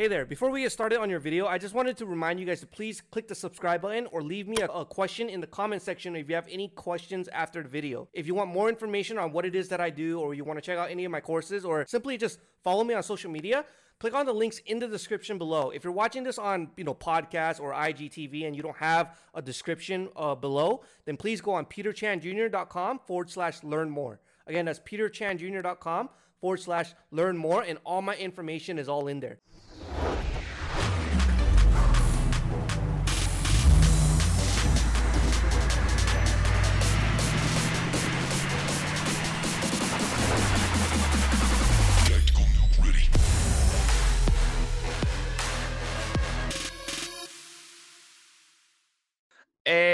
Hey there, before we get started on your video, I just wanted to remind you guys to please click the subscribe button or leave me a, a, question in the comment section if you have any questions after the video. If you want more information on what it is that I do or you want to check out any of my courses or simply just follow me on social media, click on the links in the description below. If you're watching this on, you know, podcast or IGTV and you don't have a description uh, below, then please go on peterchanjr.com forward slash learn more. Again, that's peterchanjr.com forward slash learn more and all my information is all in there.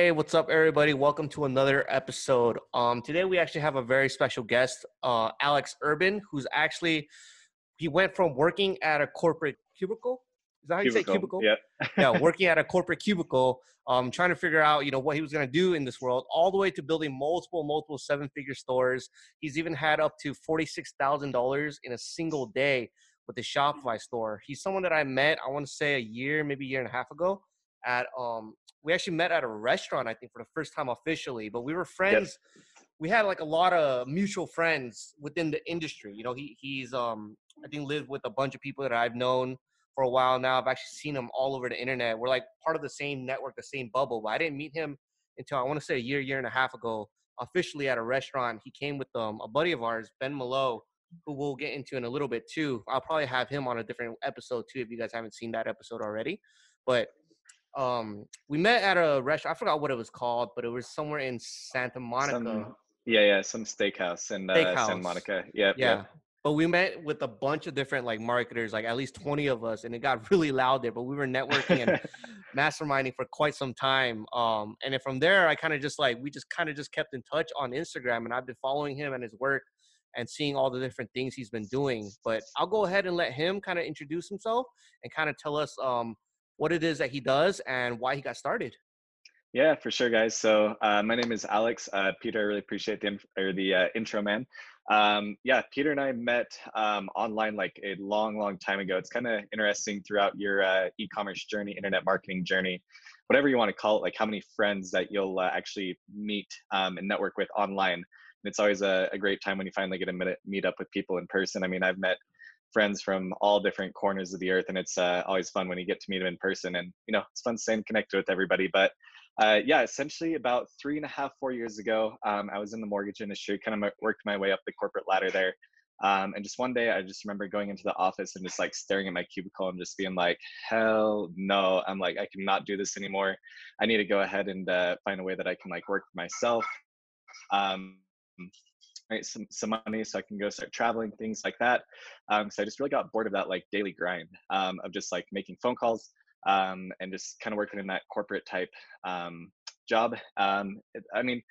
Hey, what's up, everybody? Welcome to another episode. Um, today we actually have a very special guest, uh, Alex Urban, who's actually he went from working at a corporate cubicle. Is that how cubicle. you say cubicle? Yeah. yeah, working at a corporate cubicle, um, trying to figure out, you know, what he was gonna do in this world, all the way to building multiple, multiple seven-figure stores. He's even had up to forty-six thousand dollars in a single day with the Shopify store. He's someone that I met, I want to say a year, maybe a year and a half ago, at um we actually met at a restaurant, I think, for the first time officially. But we were friends. Yep. We had like a lot of mutual friends within the industry. You know, he he's um I think lived with a bunch of people that I've known for a while now. I've actually seen him all over the internet. We're like part of the same network, the same bubble. But I didn't meet him until I want to say a year, year and a half ago, officially at a restaurant. He came with um, a buddy of ours, Ben Malol, who we'll get into in a little bit too. I'll probably have him on a different episode too if you guys haven't seen that episode already. But um we met at a restaurant i forgot what it was called but it was somewhere in santa monica. Some, yeah yeah some steakhouse in uh, santa monica. Yeah yeah but we met with a bunch of different like marketers like at least 20 of us and it got really loud there but we were networking and masterminding for quite some time um and then from there i kind of just like we just kind of just kept in touch on instagram and i've been following him and his work and seeing all the different things he's been doing but i'll go ahead and let him kind of introduce himself and kind of tell us um what it is that he does and why he got started. Yeah, for sure, guys. So uh, my name is Alex. Uh, Peter, I really appreciate the or the uh, intro, man. Um, yeah, Peter and I met um, online like a long, long time ago. It's kind of interesting throughout your uh, e-commerce journey, internet marketing journey, whatever you want to call it. Like how many friends that you'll uh, actually meet um, and network with online. And it's always a, a great time when you finally get a minute to meet up with people in person. I mean, I've met friends from all different corners of the earth and it's uh, always fun when you get to meet them in person and you know it's fun staying connected with everybody but uh, yeah essentially about three and a half four years ago um, i was in the mortgage industry kind of worked my way up the corporate ladder there um, and just one day i just remember going into the office and just like staring at my cubicle and just being like hell no i'm like i cannot do this anymore. I need to go ahead and uh, find a way that i can like work for myself um, right some, some money so i can go start traveling things like that um, so i just really got bored of that like daily grind um, of just like making phone calls um, and just kind of working in that corporate type um, job um, i mean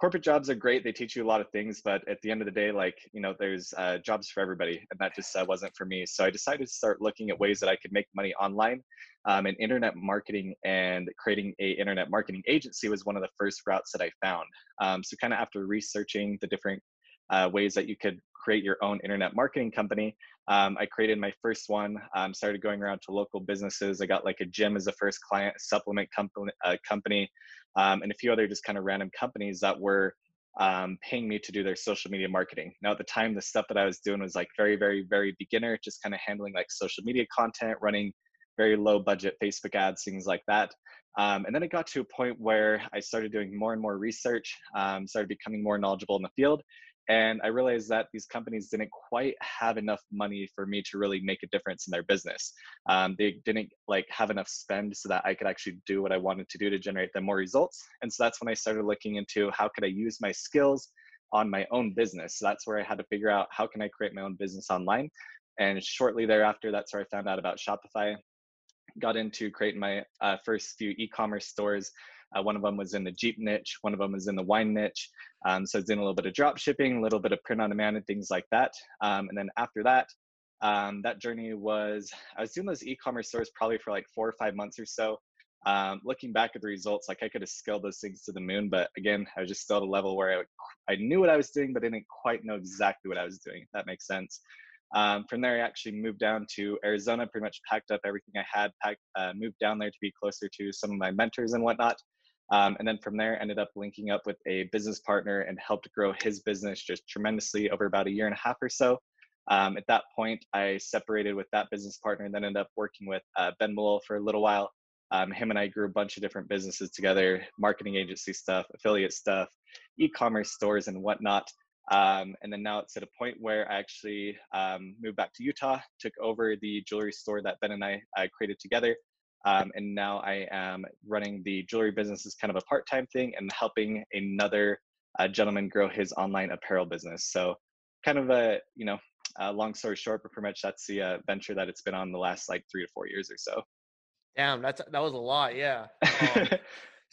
corporate jobs are great they teach you a lot of things but at the end of the day like you know there's uh, jobs for everybody and that just uh, wasn't for me so i decided to start looking at ways that i could make money online um, and internet marketing and creating a internet marketing agency was one of the first routes that i found um, so kind of after researching the different uh, ways that you could create your own internet marketing company. Um, I created my first one, um, started going around to local businesses. I got like a gym as a first client, supplement company, uh, company um, and a few other just kind of random companies that were um, paying me to do their social media marketing. Now, at the time, the stuff that I was doing was like very, very, very beginner, just kind of handling like social media content, running very low budget Facebook ads, things like that. Um, and then it got to a point where I started doing more and more research, um, started becoming more knowledgeable in the field, and i realized that these companies didn't quite have enough money for me to really make a difference in their business. Um, they didn't like have enough spend so that i could actually do what i wanted to do to generate them more results and so that's when i started looking into how could i use my skills on my own business. So that's where i had to figure out how can i create my own business online and shortly thereafter that's where i found out about shopify got into creating my uh, first few e-commerce stores uh, one of them was in the Jeep niche, one of them was in the wine niche. Um, so I was doing a little bit of drop shipping, a little bit of print on demand and things like that. Um, and then after that, um, that journey was, I was doing those e-commerce stores probably for like four or five months or so. Um, looking back at the results, like I could have scaled those things to the moon, but again, I was just still at a level where I, I knew what I was doing, but I didn't quite know exactly what I was doing. If that makes sense. Um, from there, I actually moved down to Arizona, pretty much packed up everything I had, packed, uh, moved down there to be closer to some of my mentors and whatnot. Um, and then from there, ended up linking up with a business partner and helped grow his business just tremendously over about a year and a half or so. Um, at that point, I separated with that business partner and then ended up working with uh, Ben Malol for a little while. Um, him and I grew a bunch of different businesses together, marketing agency stuff, affiliate stuff, e-commerce stores and whatnot. Um, and then now it's at a point where I actually um, moved back to Utah, took over the jewelry store that Ben and I uh, created together. Um, and now I am running the jewelry business as kind of a part-time thing and helping another uh, gentleman grow his online apparel business. So kind of a, you know, uh, long story short, but pretty much that's the uh, venture that it's been on the last like three to four years or so. Damn, that's that was a lot. Yeah. Um,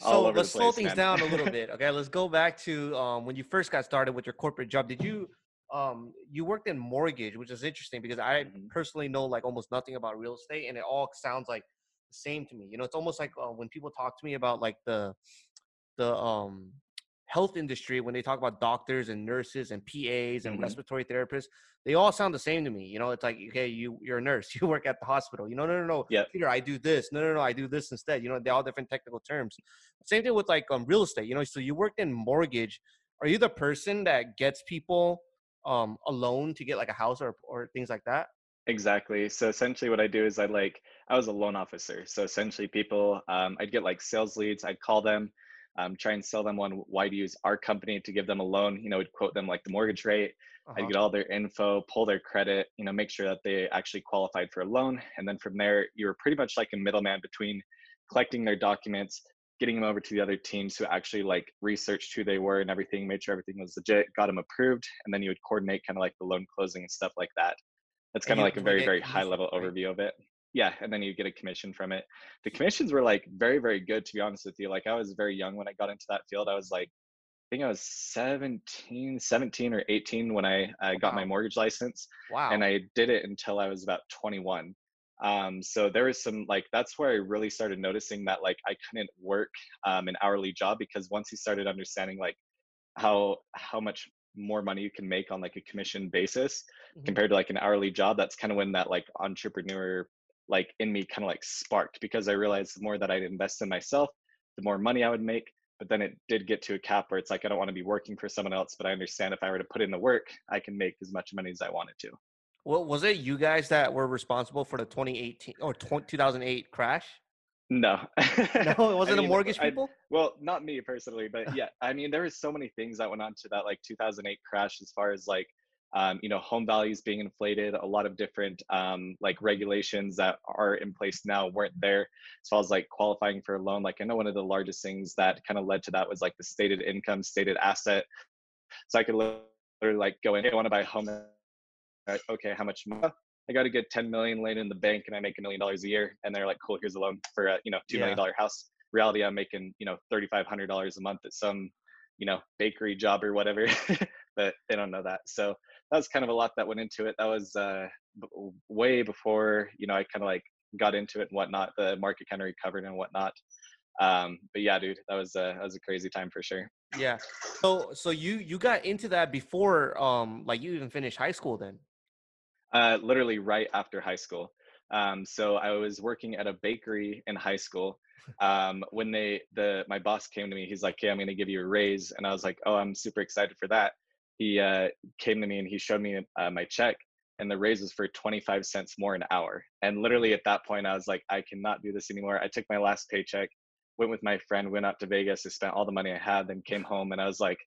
so let's slow things man. down a little bit. Okay, let's go back to um, when you first got started with your corporate job. Did you um, you worked in mortgage, which is interesting because I mm-hmm. personally know like almost nothing about real estate, and it all sounds like the same to me. You know, it's almost like uh, when people talk to me about like the the um health industry when they talk about doctors and nurses and PAs and mm-hmm. respiratory therapists, they all sound the same to me. You know, it's like, okay, you you're a nurse, you work at the hospital. You know, no, no, no, yeah. Peter, I do this. No, no, no, I do this instead. You know, they're all different technical terms. Same thing with like um real estate. You know, so you worked in mortgage. Are you the person that gets people um a loan to get like a house or or things like that? Exactly. So essentially, what I do is I like I was a loan officer. So essentially, people um, I'd get like sales leads. I'd call them um, try and sell them on why to use our company to give them a loan. You know, would quote them like the mortgage rate. Uh-huh. I'd get all their info, pull their credit, you know, make sure that they actually qualified for a loan. And then from there, you were pretty much like a middleman between collecting their documents, getting them over to the other teams who actually like researched who they were and everything, made sure everything was legit, got them approved, and then you would coordinate kind of like the loan closing and stuff like that. That's kind of like a very, very high level overview of it. Yeah and then you get a commission from it. The commissions were like very very good to be honest with you. Like i was very young when i got into that field. I was like i think i was 17 17 or 18 when i uh, got wow. my mortgage license wow. And i did it until i was about 21 um, so there was some like that's where i really started noticing that like i couldn't work um, an hourly job because once you started understanding like how how much more money you can make on like a commission basis mm-hmm. compared to like an hourly job that's kind of when that like entrepreneur like in me kind of like sparked because I realized the more that I'd invest in myself, the more money I would make. But then it did get to a cap where it's like I don't want to be working for someone else, but I understand if I were to put in the work, I can make as much money as I wanted to. Well, was it you guys that were responsible for the 2018 or 2008 crash? No, no, it wasn't I mean, a mortgage people. I, well, not me personally, but yeah, I mean, there was so many things that went on to that like 2008 crash, as far as like um, you know home values being inflated a lot of different um, like regulations that are in place now weren't there as far as like qualifying for a loan like i know one of the largest things that kind of led to that was like the stated income stated asset so i could literally like go in hey, i want to buy a home okay how much more? I got to get 10 million laid in the bank and i make a million dollars a year and they're like cool here's a loan for a you know two million dollar house reality i'm making you know $3500 a month at some you know bakery job or whatever but they don't know that so that was kind of a lot that went into it. That was uh, way before you know I kind of like got into it and whatnot. The market kind of recovered and whatnot. Um, but yeah, dude, that was a that was a crazy time for sure. Yeah. So so you you got into that before um like you even finished high school then? Uh, literally right after high school. Um, so I was working at a bakery in high school. Um, when they the my boss came to me, he's like, "Okay, I'm going to give you a raise," and I was like, "Oh, I'm super excited for that." he uh, came to me and he showed me uh, my check and the raise was for 25 cents more an hour and literally at that point i was like i cannot do this anymore i took my last paycheck went with my friend went out to vegas i spent all the money i had then came home and i was like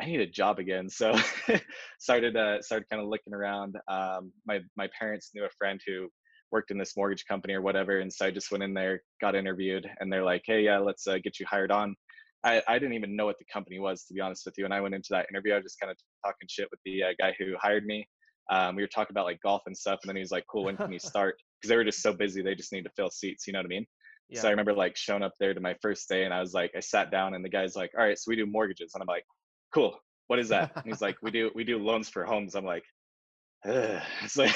i need a job again so started uh, started kind of looking around um, my my parents knew a friend who worked in this mortgage company or whatever and so i just went in there got interviewed and they're like hey yeah let's uh, get you hired on I, I didn't even know what the company was, to be honest with you. And I went into that interview, I was just kind of talking shit with the uh, guy who hired me. Um, we were talking about like golf and stuff. And then he was like, cool, when can you start? Because they were just so busy. They just need to fill seats. You know what I mean? Yeah. So I remember like showing up there to my first day and I was like, I sat down and the guy's like, all right, so we do mortgages. And I'm like, cool. What is that? And he's like, we do, we do loans for homes. I'm like, Ugh. it's like,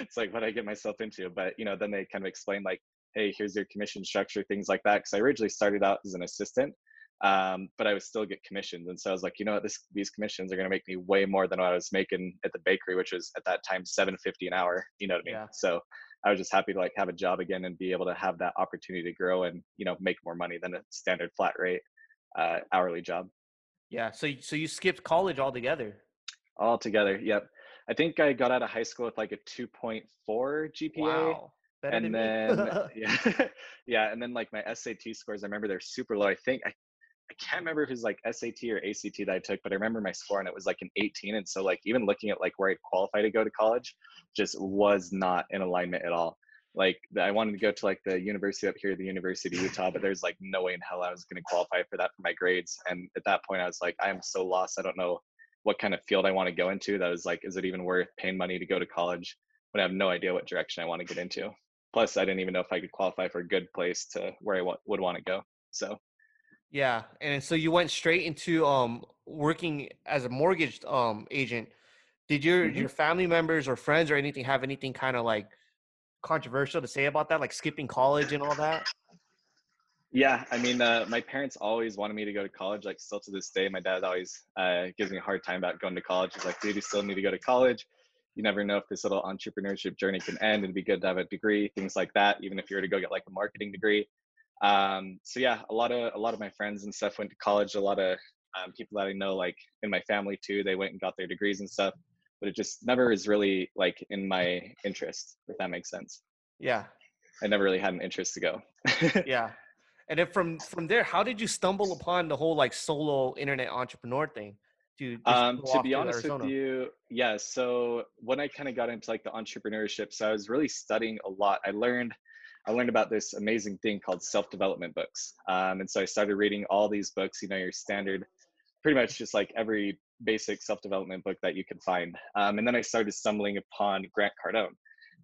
it's like what I get myself into. But, you know, then they kind of explain like, hey, here's your commission structure, things like that. Cause I originally started out as an assistant Um, but I would still get commissions. And so I was like, you know what, this these commissions are gonna make me way more than what I was making at the bakery, which was at that time 750 an hour. You know what I mean? Yeah. So I was just happy to like have a job again and be able to have that opportunity to grow and, you know, make more money than a standard flat rate uh, hourly job. Yeah. So so you skipped college altogether. All together. Yep. I think I got out of high school with like a 2.4 GPA. Wow. Better and then yeah yeah and then like my sat scores i remember they're super low i think i, I can't remember if it was like sat or act that i took but i remember my score and it was like an 18 and so like even looking at like where I qualified to go to college just was not in alignment at all like i wanted to go to like the university up here the university of utah but there's like no way in hell i was going to qualify for that for my grades and at that point i was like i am so lost i don't know what kind of field i want to go into that was like is it even worth paying money to go to college when i have no idea what direction i want to get into plus i didn't even know if i could qualify for a good place to where i would want to go so Yeah, and so you went straight into um working as a mortgage um agent. Did your Mhm. your family members or friends or anything have anything kind of like controversial to say about that, like skipping college and all that? yeah i mean uh, my parents always wanted me to go to college like still to this day my dad always uh, gives me a hard time about going to college. He's like dude you still need to go to college. You never know if this little entrepreneurship journey can end. It'd be good to have a degree things like that even if you were to go get like a marketing degree. Um, so yeah a lot of a lot of my friends and stuff went to college. A lot of um, people that i know like in my family too they went and got their degrees and stuff but it just never is really like in my interest if that makes sense Yeah, i never really had an interest to go yeah. And then from from there, how did you stumble upon the whole like solo internet entrepreneur thing? To um, to be honest Arizona? with you yeah so when i kind of got into like the entrepreneurship so i was really studying a lot i learned i learned about this amazing thing called self-development books um, and so i started reading all these books you know your standard pretty much just like every basic self-development book that you can find um, and then i started stumbling upon grant cardone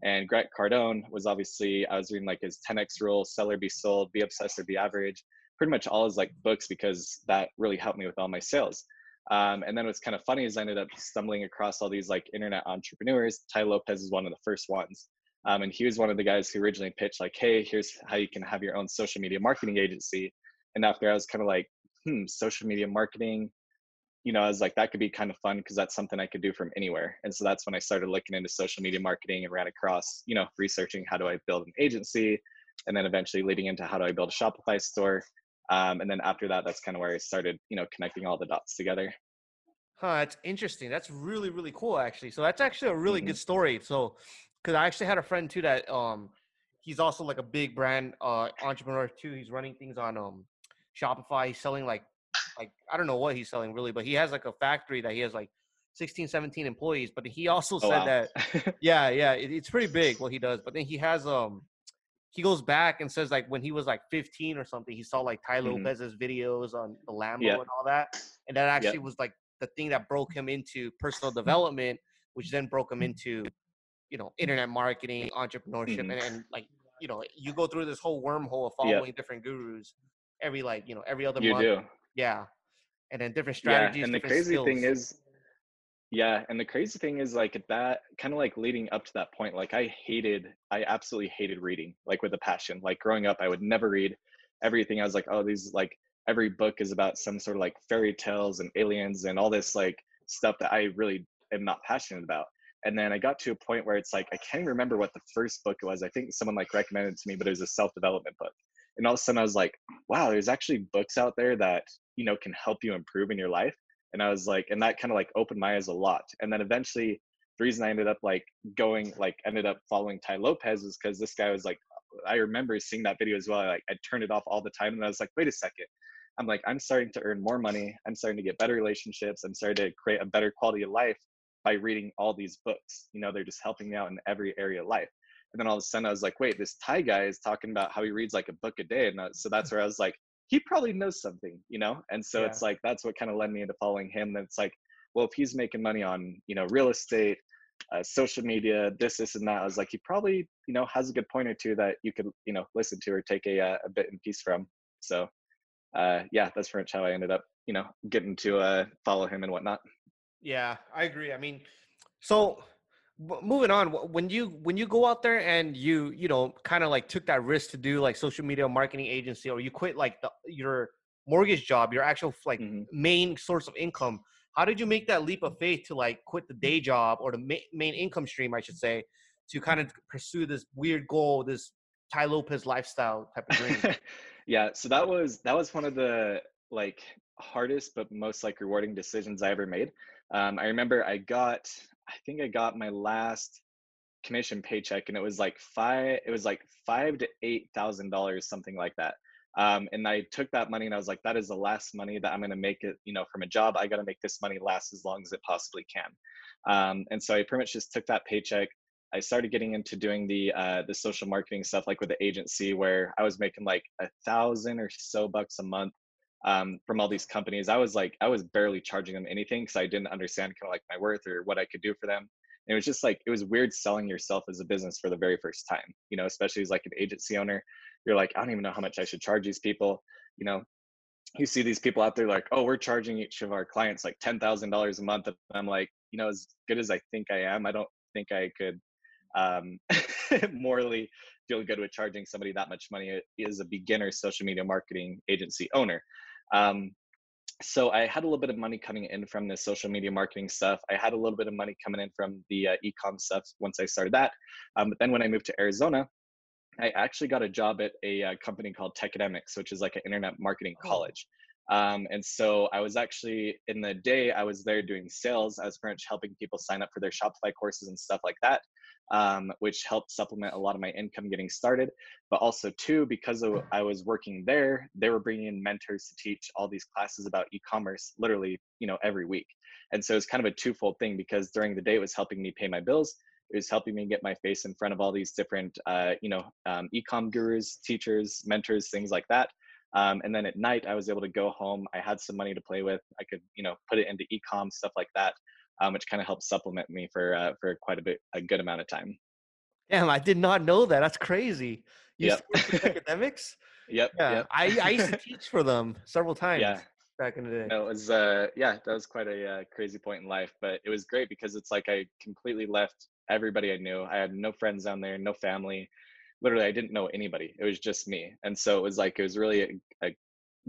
and grant cardone was obviously i was reading like his 10x rule sell or be sold be obsessed or be average pretty much all his like books because that really helped me with all my sales um, and then what's kind of funny is I ended up stumbling across all these like internet entrepreneurs. Tai Lopez is one of the first ones. Um, and he was one of the guys who originally pitched like, hey, here's how you can have your own social media marketing agency. And after I was kind of like, hmm, social media marketing, you know, I was like, that could be kind of fun because that's something I could do from anywhere. And so that's when I started looking into social media marketing and ran across, you know, researching how do I build an agency and then eventually leading into how do I build a Shopify store. Um, and then after that, that's kind of where I started, you know, connecting all the dots together. Huh, that's interesting. That's really, really cool, actually. So that's actually a really Mhm. good story. So, because I actually had a friend too that um, he's also like a big brand uh entrepreneur too. He's running things on um Shopify. He's selling like like I don't know what he's selling really, but he has like a factory that he has like 16, 17 employees. But he also Oh, said wow. that yeah, yeah, it, it's pretty big what he does. But then he has um he goes back and says like when he was like 15 or something, he saw like Tai Mhm. Lopez's videos on the Lambo Yeah. and all that, and that actually was like the thing that broke him into personal development, which then broke him into you know internet marketing, entrepreneurship, Mhm. and, and like you know you go through this whole wormhole of following different gurus every like you know every other you month, do. Yeah, and then different strategies. Yeah, and the crazy thing is, yeah, and the crazy thing is like that kind of like leading up to that point, like I hated, I absolutely hated reading, like with a passion. Like growing up, I would never read everything. I was like, oh, these like every book is about some sort of like fairy tales and aliens and all this like stuff that I really am not passionate about. And then I got to a point where it's like I can't even remember what the first book was. I think someone like recommended it to me, but it was a self-development book. And all of a sudden I was like, wow, there's actually books out there that, you know, can help you improve in your life. And I was like, and that kind of like opened my eyes a lot. And then eventually the reason I ended up like going, like ended up following Tai Lopez was because this guy was like, I remember seeing that video as well. I, Like I turned it off all the time and I was like, wait a second. I'm like, I'm starting to earn more money. I'm starting to get better relationships. I'm starting to create a better quality of life by reading all these books. You know, they're just helping me out in every area of life. And then all of a sudden I was like, wait, this Tai guy is talking about how he reads like a book a day. And so that's where I was like, he probably knows something, you know? And so Yeah. it's like, that's what kind of led me into following him. Then it's like, well, if he's making money on, you know, real estate, uh, social media, this, this, and that, I was like, he probably, you know, has a good point or two that you could, you know, listen to or take a, uh, a bit in piece from. So, uh, yeah, that's pretty much how I ended up, you know, getting to uh, follow him and whatnot. Yeah, I agree. I mean, so moving on, when you when you go out there and you you know kind of like took that risk to do like social media marketing agency, or you quit like the, your mortgage job, your actual like Mhm. main source of income. How did you make that leap of faith to like quit the day job or the ma- main income stream, I should say, to kind of pursue this weird goal, this Tai Lopez lifestyle type of dream? yeah, so that was that was one of the like hardest but most like rewarding decisions I ever made. Um, I remember I got I think I got my last commission paycheck and it was like five it was like five to eight thousand dollars something like that. Um, and i took that money and i was like that is the last money that i'm going to make it you know from a job. I got to make this money last as long as it possibly can. Um, and so i pretty much just took that paycheck. I started getting into doing the uh, the social marketing stuff like with the agency where i was making like a thousand or so bucks a month um, from all these companies i was like i was barely charging them anything because i didn't understand kind of like my worth or what i could do for them. It was just like it was weird selling yourself as a business for the very first time you know especially as like an agency owner. You're like i don't even know how much i should charge these people you know? You see these people out there like oh we're charging each of our clients like $10000 a month and i'm like you know as good as i think i am i don't think i could um, morally feel good with charging somebody that much money as a beginner social media marketing agency owner um, so I had a little bit of money coming in from the social media marketing stuff. I had a little bit of money coming in from the uh, e-com stuff once I started that. Um, but then when I moved to Arizona, I actually got a job at a uh, company called Techademics, which is like an internet marketing college. Um, and so I was actually in the day I was there doing sales. I was pretty much helping people sign up for their Shopify courses and stuff like that um, which helped supplement a lot of my income getting started. But also, too, because of, I was working there, they were bringing in mentors to teach all these classes about e-commerce, literally, you know, every week. And so it's kind of a twofold thing because during the day it was helping me pay my bills. It was helping me get my face in front of all these different, uh, you know, um, e-com gurus, teachers, mentors, things like that. Um, and then at night, I was able to go home. I had some money to play with. I could, you know, put it into e-com stuff like that um, which kind of helped supplement me for uh, for quite a bit a good amount of time. Damn, I did not know that. That's crazy. You yep. academics? Yep. Yeah, yep. I, I used to teach for them several times. Yeah. Back in the day. No, it was uh yeah, that was quite a uh, crazy point in life, but it was great because it's like I completely left everybody I knew. I had no friends down there, no family. Literally, I didn't know anybody. It was just me, and so it was like it was really a, a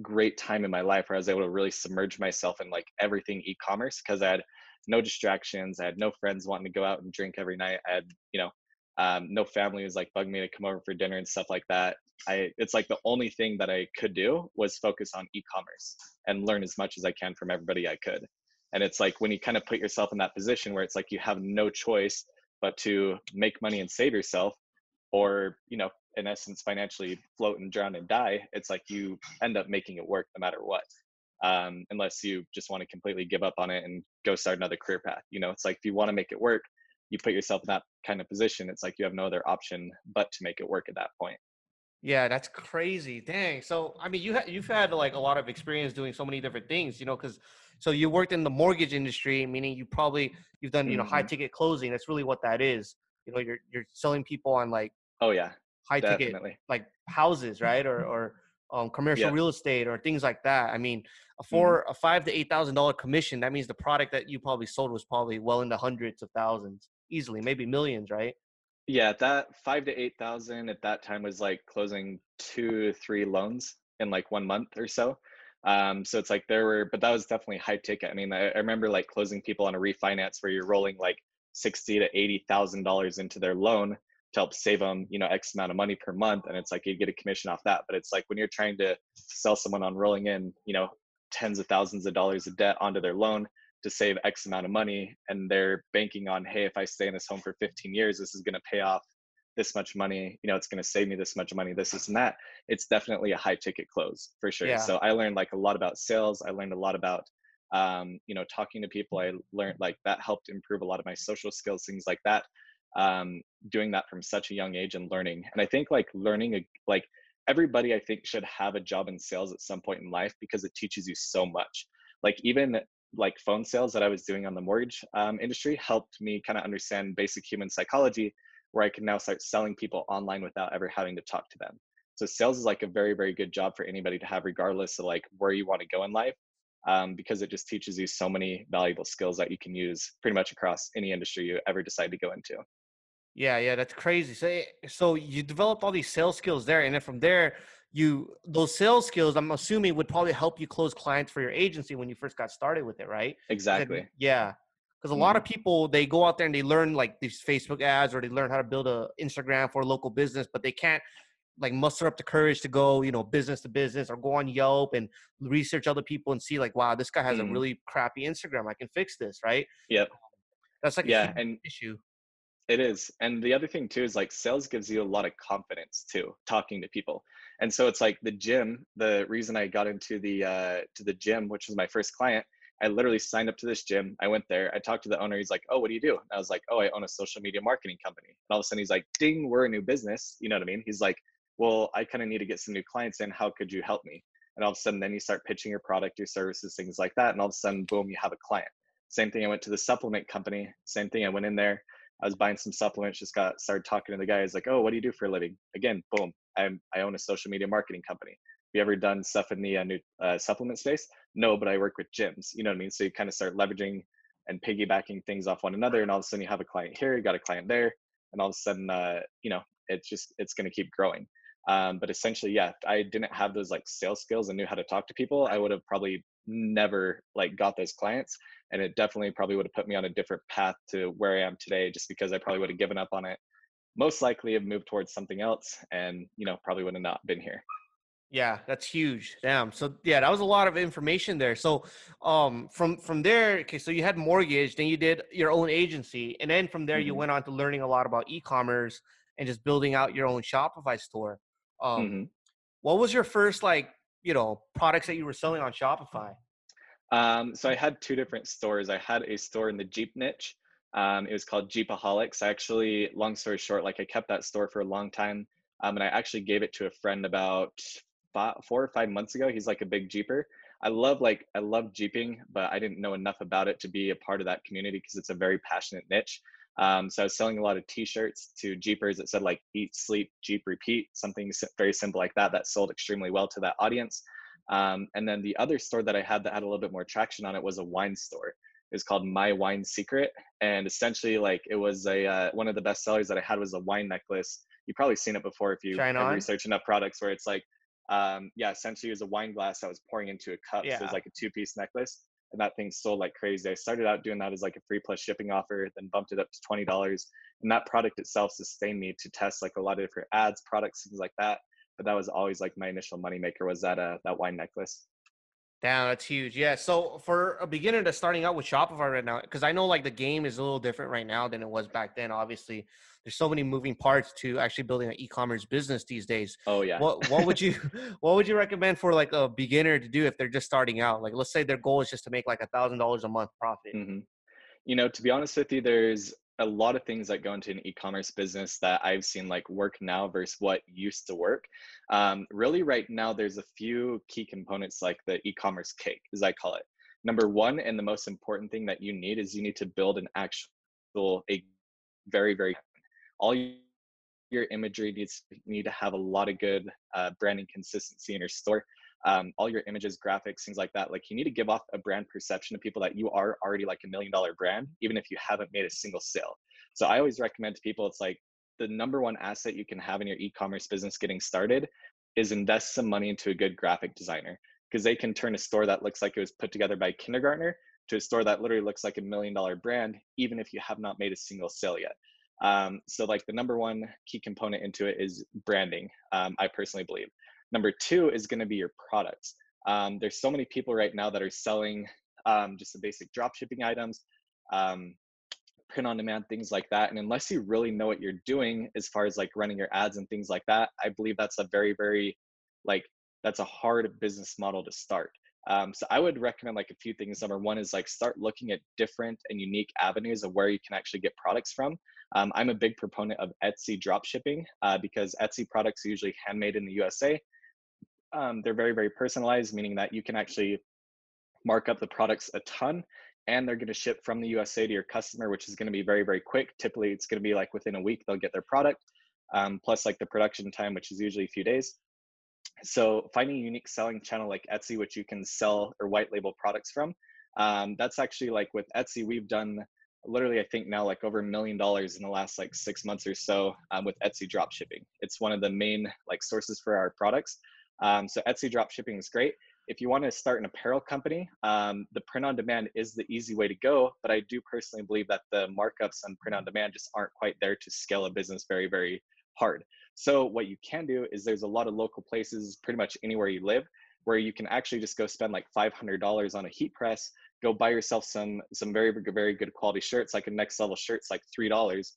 great time in my life where I was able to really submerge myself in like everything e-commerce because I had no distractions. I had no friends wanting to go out and drink every night. I had, you know, um, no family was like bugging me to come over for dinner and stuff like that. I it's like the only thing that I could do was focus on e-commerce and learn as much as I can from everybody I could. And it's like when you kind of put yourself in that position where it's like you have no choice but to make money and save yourself, or you know, in essence, financially float and drown and die. It's like you end up making it work no matter what um, unless you just want to completely give up on it and go start another career path. You know, it's like if you want to make it work, you put yourself in that kind of position. It's like you have no other option but to make it work at that point. Yeah, that's crazy. Dang. So, I mean, you ha- you've had like a lot of experience doing so many different things, you know, because so you worked in the mortgage industry, meaning you probably you've done you know mm-hmm. high ticket closing. That's really what that is. You know, you're you're selling people on like oh yeah high ticket like houses, right? Or or um, commercial yeah. real estate or things like that. I mean, for mm-hmm. a five to eight thousand dollar commission, that means the product that you probably sold was probably well into hundreds of thousands, easily, maybe millions, right? Yeah, that five to eight thousand at that time was like closing two, three loans in like one month or so. Um, so it's like there were, but that was definitely high ticket. I mean, I, I remember like closing people on a refinance where you're rolling like sixty to eighty thousand dollars into their loan to help save them, you know, X amount of money per month. And it's like you get a commission off that. But it's like when you're trying to sell someone on rolling in, you know, tens of thousands of dollars of debt onto their loan to save X amount of money, and they're banking on, hey, if I stay in this home for 15 years, this is going to pay off this much money. You know, it's going to save me this much money, this, this, and that. It's definitely a high ticket close for sure. Yeah. So I learned like a lot about sales. I learned a lot about um, you know, talking to people. I learned like that helped improve a lot of my social skills, things like that um, doing that from such a young age and learning. And I think like learning, like everybody, I think should have a job in sales at some point in life because it teaches you so much. Like even like phone sales that I was doing on the mortgage um, industry helped me kind of understand basic human psychology, where I can now start selling people online without ever having to talk to them. So sales is like a very very good job for anybody to have, regardless of like where you want to go in life. Um, because it just teaches you so many valuable skills that you can use pretty much across any industry you ever decide to go into. Yeah, yeah, that's crazy. So, eh, so you developed all these sales skills there, and then from there, you those sales skills i'm assuming would probably help you close clients for your agency when you first got started with it right? Exactly. yeah because a lot of people they go out there and they learn like these facebook ads or they learn how to build a instagram for a local business but they can't like muster up the courage to go you know business to business or go on yelp and research other people and see like wow this guy has mm. a really crappy instagram i can fix this right? Yep. That's like yeah and issue it is and the other thing too is like sales gives you a lot of confidence too talking to people and so it's like the gym the reason i got into the uh to the gym which was my first client I literally signed up to this gym. I went there. I talked to the owner. He's like, "Oh, what do you do?" And I was like, "Oh, I own a social media marketing company." And all of a sudden, he's like, "Ding, we're a new business." You know what I mean? He's like, "Well, I kind of need to get some new clients in. How could you help me?" And all of a sudden, then you start pitching your product, your services, things like that. And all of a sudden, boom, you have a client. Same thing. I went to the supplement company. Same thing. I went in there. I was buying some supplements. Just got started talking to the guy. He's like, "Oh, what do you do for a living?" Again, boom. I'm I own a social media marketing company Have you ever done stuff in the uh, new uh, supplement space? No, but I work with gyms. You know what I mean? So you kind of start leveraging and piggybacking things off one another, and all of a sudden you have a client here, you got a client there, and all of a sudden, uh, you know, it's just it's going to keep growing. Um, but essentially, yeah, I didn't have those like sales skills and knew how to talk to people. I would have probably never like got those clients, and it definitely probably would have put me on a different path to where I am today, just because I probably would have given up on it. Most likely have moved towards something else, and you know, probably would have not been here. Yeah, that's huge. Damn. So yeah, that was a lot of information there. So um from from there, okay, so you had mortgage, then you did your own agency, and then from there mm-hmm. you went on to learning a lot about e-commerce and just building out your own Shopify store. Um mm-hmm. what was your first like, you know, products that you were selling on Shopify? Um so I had two different stores. I had a store in the Jeep niche. Um it was called Jeepaholics. I actually long story short, like I kept that store for a long time. Um, and I actually gave it to a friend about five, four or five months ago. He's like a big Jeeper. I love like I love Jeeping, but I didn't know enough about it to be a part of that community because it's a very passionate niche. Um, so I was selling a lot of T-shirts to Jeepers that said like "Eat, Sleep, Jeep, Repeat," something very simple like that. That sold extremely well to that audience. Um, and then the other store that I had that had a little bit more traction on it was a wine store. It was called My Wine Secret, and essentially like it was a uh, one of the best sellers that I had was a wine necklace. You've probably seen it before if you research enough products where it's like um, yeah, essentially it was a wine glass that was pouring into a cup. Yeah. So it was like a two piece necklace. And that thing sold like crazy. I started out doing that as like a free plus shipping offer, then bumped it up to $20. And that product itself sustained me to test like a lot of different ads, products, things like that. But that was always like my initial moneymaker was that uh that wine necklace. Damn, that's huge. Yeah. So for a beginner that's starting out with Shopify right now, because I know like the game is a little different right now than it was back then. Obviously, there's so many moving parts to actually building an e-commerce business these days. Oh yeah. What what would you what would you recommend for like a beginner to do if they're just starting out? Like let's say their goal is just to make like a thousand dollars a month profit. Mm-hmm. You know, to be honest with you, there's a lot of things that go into an e-commerce business that I've seen like work now versus what used to work. Um, really, right now, there's a few key components like the e-commerce cake, as I call it. Number one, and the most important thing that you need is you need to build an actual, a very, very all your imagery needs need to have a lot of good uh, branding consistency in your store um, all your images, graphics, things like that. Like you need to give off a brand perception to people that you are already like a million dollar brand, even if you haven't made a single sale. So I always recommend to people, it's like the number one asset you can have in your e-commerce business getting started is invest some money into a good graphic designer because they can turn a store that looks like it was put together by a kindergartner to a store that literally looks like a million dollar brand, even if you have not made a single sale yet. Um, so like the number one key component into it is branding. Um, I personally believe. Number two is going to be your products. Um, there's so many people right now that are selling um, just the basic drop shipping items, um, print on demand, things like that. And unless you really know what you're doing as far as like running your ads and things like that, I believe that's a very, very like that's a hard business model to start. Um, so I would recommend like a few things. Number one is like start looking at different and unique avenues of where you can actually get products from. Um, I'm a big proponent of Etsy drop shipping uh, because Etsy products are usually handmade in the USA. Um, they're very, very personalized, meaning that you can actually mark up the products a ton and they're going to ship from the USA to your customer, which is going to be very, very quick. Typically, it's going to be like within a week, they'll get their product, um, plus like the production time, which is usually a few days. So, finding a unique selling channel like Etsy, which you can sell or white label products from, um, that's actually like with Etsy, we've done literally, I think now like over a million dollars in the last like six months or so um, with Etsy drop shipping. It's one of the main like sources for our products. Um, so Etsy drop shipping is great. If you want to start an apparel company, um, the print on demand is the easy way to go. But I do personally believe that the markups on print on demand just aren't quite there to scale a business very, very hard. So what you can do is there's a lot of local places pretty much anywhere you live where you can actually just go spend like $500 on a heat press, go buy yourself some some very very good quality shirts like a next level shirts like $3.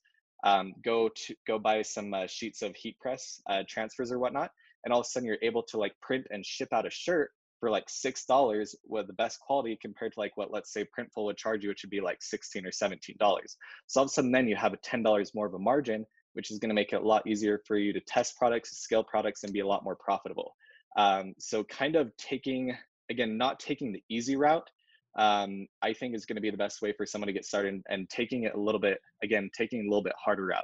Um, go to go buy some uh, sheets of heat press uh, transfers or whatnot and all of a sudden you're able to like print and ship out a shirt for like six dollars with the best quality compared to like what let's say printful would charge you which would be like 16 or 17 dollars so all of a sudden then you have a 10 dollars more of a margin which is going to make it a lot easier for you to test products, scale products, and be a lot more profitable. Um, so, kind of taking, again, not taking the easy route, um, I think is going to be the best way for someone to get started and taking it a little bit, again, taking a little bit harder route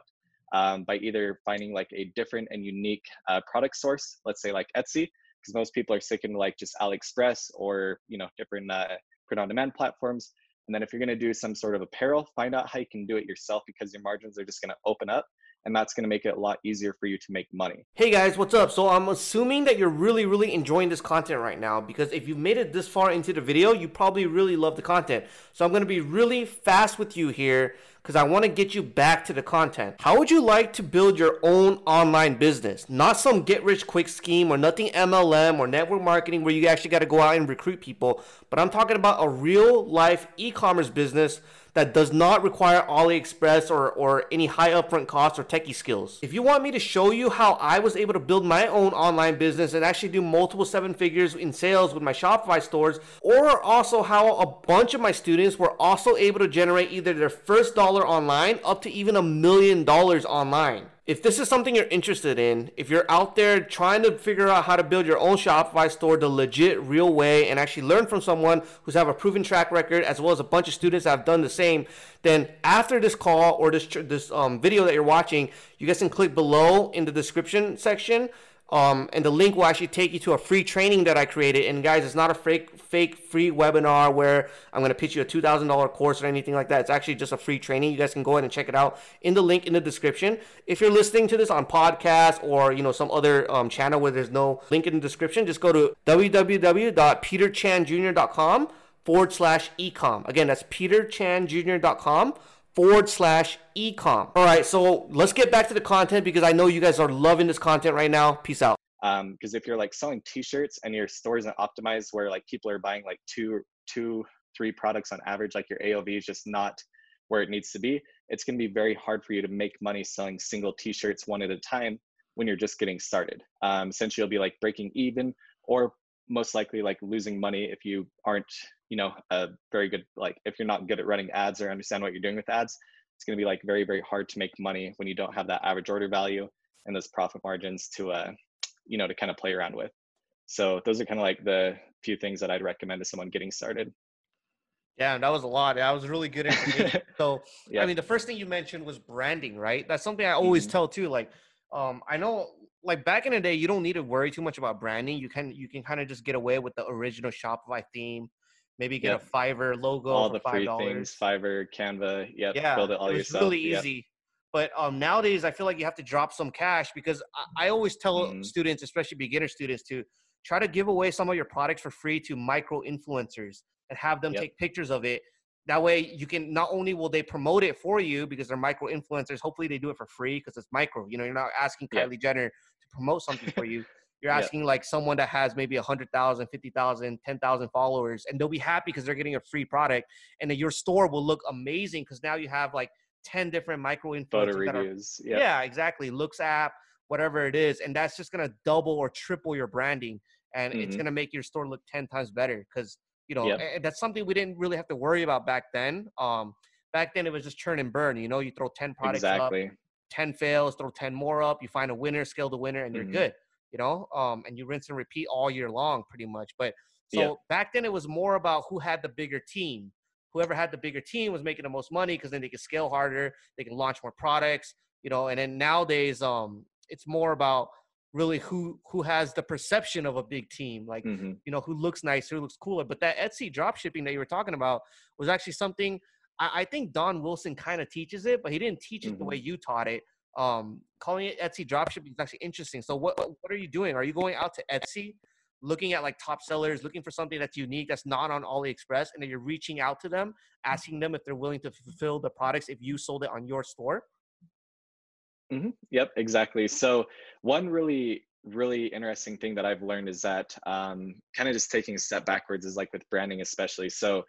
um, by either finding like a different and unique uh, product source, let's say like Etsy, because most people are sticking to like just AliExpress or, you know, different uh, print on demand platforms. And then if you're going to do some sort of apparel, find out how you can do it yourself because your margins are just going to open up and that's going to make it a lot easier for you to make money. Hey guys, what's up? So I'm assuming that you're really, really enjoying this content right now because if you've made it this far into the video, you probably really love the content. So I'm going to be really fast with you here because I want to get you back to the content. How would you like to build your own online business? Not some get rich quick scheme or nothing MLM or network marketing where you actually got to go out and recruit people, but I'm talking about a real life e-commerce business that does not require AliExpress or, or any high upfront costs or techie skills. If you want me to show you how I was able to build my own online business and actually do multiple seven figures in sales with my Shopify stores, or also how a bunch of my students were also able to generate either their first dollar online up to even a million dollars online. If this is something you're interested in, if you're out there trying to figure out how to build your own Shopify store the legit, real way, and actually learn from someone who's have a proven track record, as well as a bunch of students that have done the same, then after this call or this this um, video that you're watching, you guys can click below in the description section um, and the link will actually take you to a free training that I created. And guys, it's not a fake, fake free webinar where I'm going to pitch you a $2,000 course or anything like that. It's actually just a free training. You guys can go ahead and check it out in the link in the description. If you're listening to this on podcast or, you know, some other um, channel where there's no link in the description, just go to www.peterchanjr.com forward slash ecom. Again, that's peterchanjr.com forward slash ecom. All right, so let's get back to the content because I know you guys are loving this content right now. Peace out. Because um, if you're like selling T-shirts and your store isn't optimized, where like people are buying like two, two, three products on average, like your AOV is just not where it needs to be, it's going to be very hard for you to make money selling single T-shirts one at a time when you're just getting started. Um, essentially, you'll be like breaking even or most likely like losing money if you aren't you know a very good like if you're not good at running ads or understand what you're doing with ads it's going to be like very very hard to make money when you don't have that average order value and those profit margins to uh you know to kind of play around with so those are kind of like the few things that i'd recommend to someone getting started yeah, that was a lot. That was really good information. so, yeah. I mean, the first thing you mentioned was branding, right? That's something I always mm-hmm. tell too. Like, um, I know like back in the day, you don't need to worry too much about branding. You can you can kind of just get away with the original Shopify theme. Maybe get yep. a Fiverr logo all the free $5. things, Fiverr, Canva. Yep, yeah, build it all it yourself. really easy. But um, nowadays, I feel like you have to drop some cash because I, I always tell mm-hmm. students, especially beginner students, to try to give away some of your products for free to micro influencers and have them take pictures of it that way you can not only will they promote it for you because they're micro influencers hopefully they do it for free because it's micro you know you're not asking yeah. kylie jenner to promote something for you you're asking yeah. like someone that has maybe 100000 50000 10000 followers and they'll be happy because they're getting a free product and then your store will look amazing because now you have like 10 different micro influencers reviews. Are, yep. yeah exactly Loox app whatever it is and that's just going to double or triple your branding and mm-hmm. it's going to make your store look 10 times better because you know, yep. that's something we didn't really have to worry about back then. Um, back then it was just churn and burn. You know, you throw ten products exactly. up, ten fails, throw ten more up. You find a winner, scale the winner, and you're mm-hmm. good. You know, um, and you rinse and repeat all year long, pretty much. But so yep. back then it was more about who had the bigger team. Whoever had the bigger team was making the most money because then they could scale harder, they can launch more products. You know, and then nowadays, um, it's more about really who who has the perception of a big team like mm-hmm. you know who looks nicer who looks cooler but that etsy drop shipping that you were talking about was actually something i, I think don wilson kind of teaches it but he didn't teach it mm-hmm. the way mm-hmm. you taught it um, calling it Etsy drop shipping is actually interesting. So what what are you doing? Are you going out to Etsy, looking at like top sellers, looking for something that's unique, that's not on AliExpress, and then you're reaching out to them, asking them if they're willing to fulfill the products if you sold it on your store? Mm-hmm. Yep, exactly. So one really really interesting thing that I've learned is that um, kind of just taking a step backwards is like with branding especially. So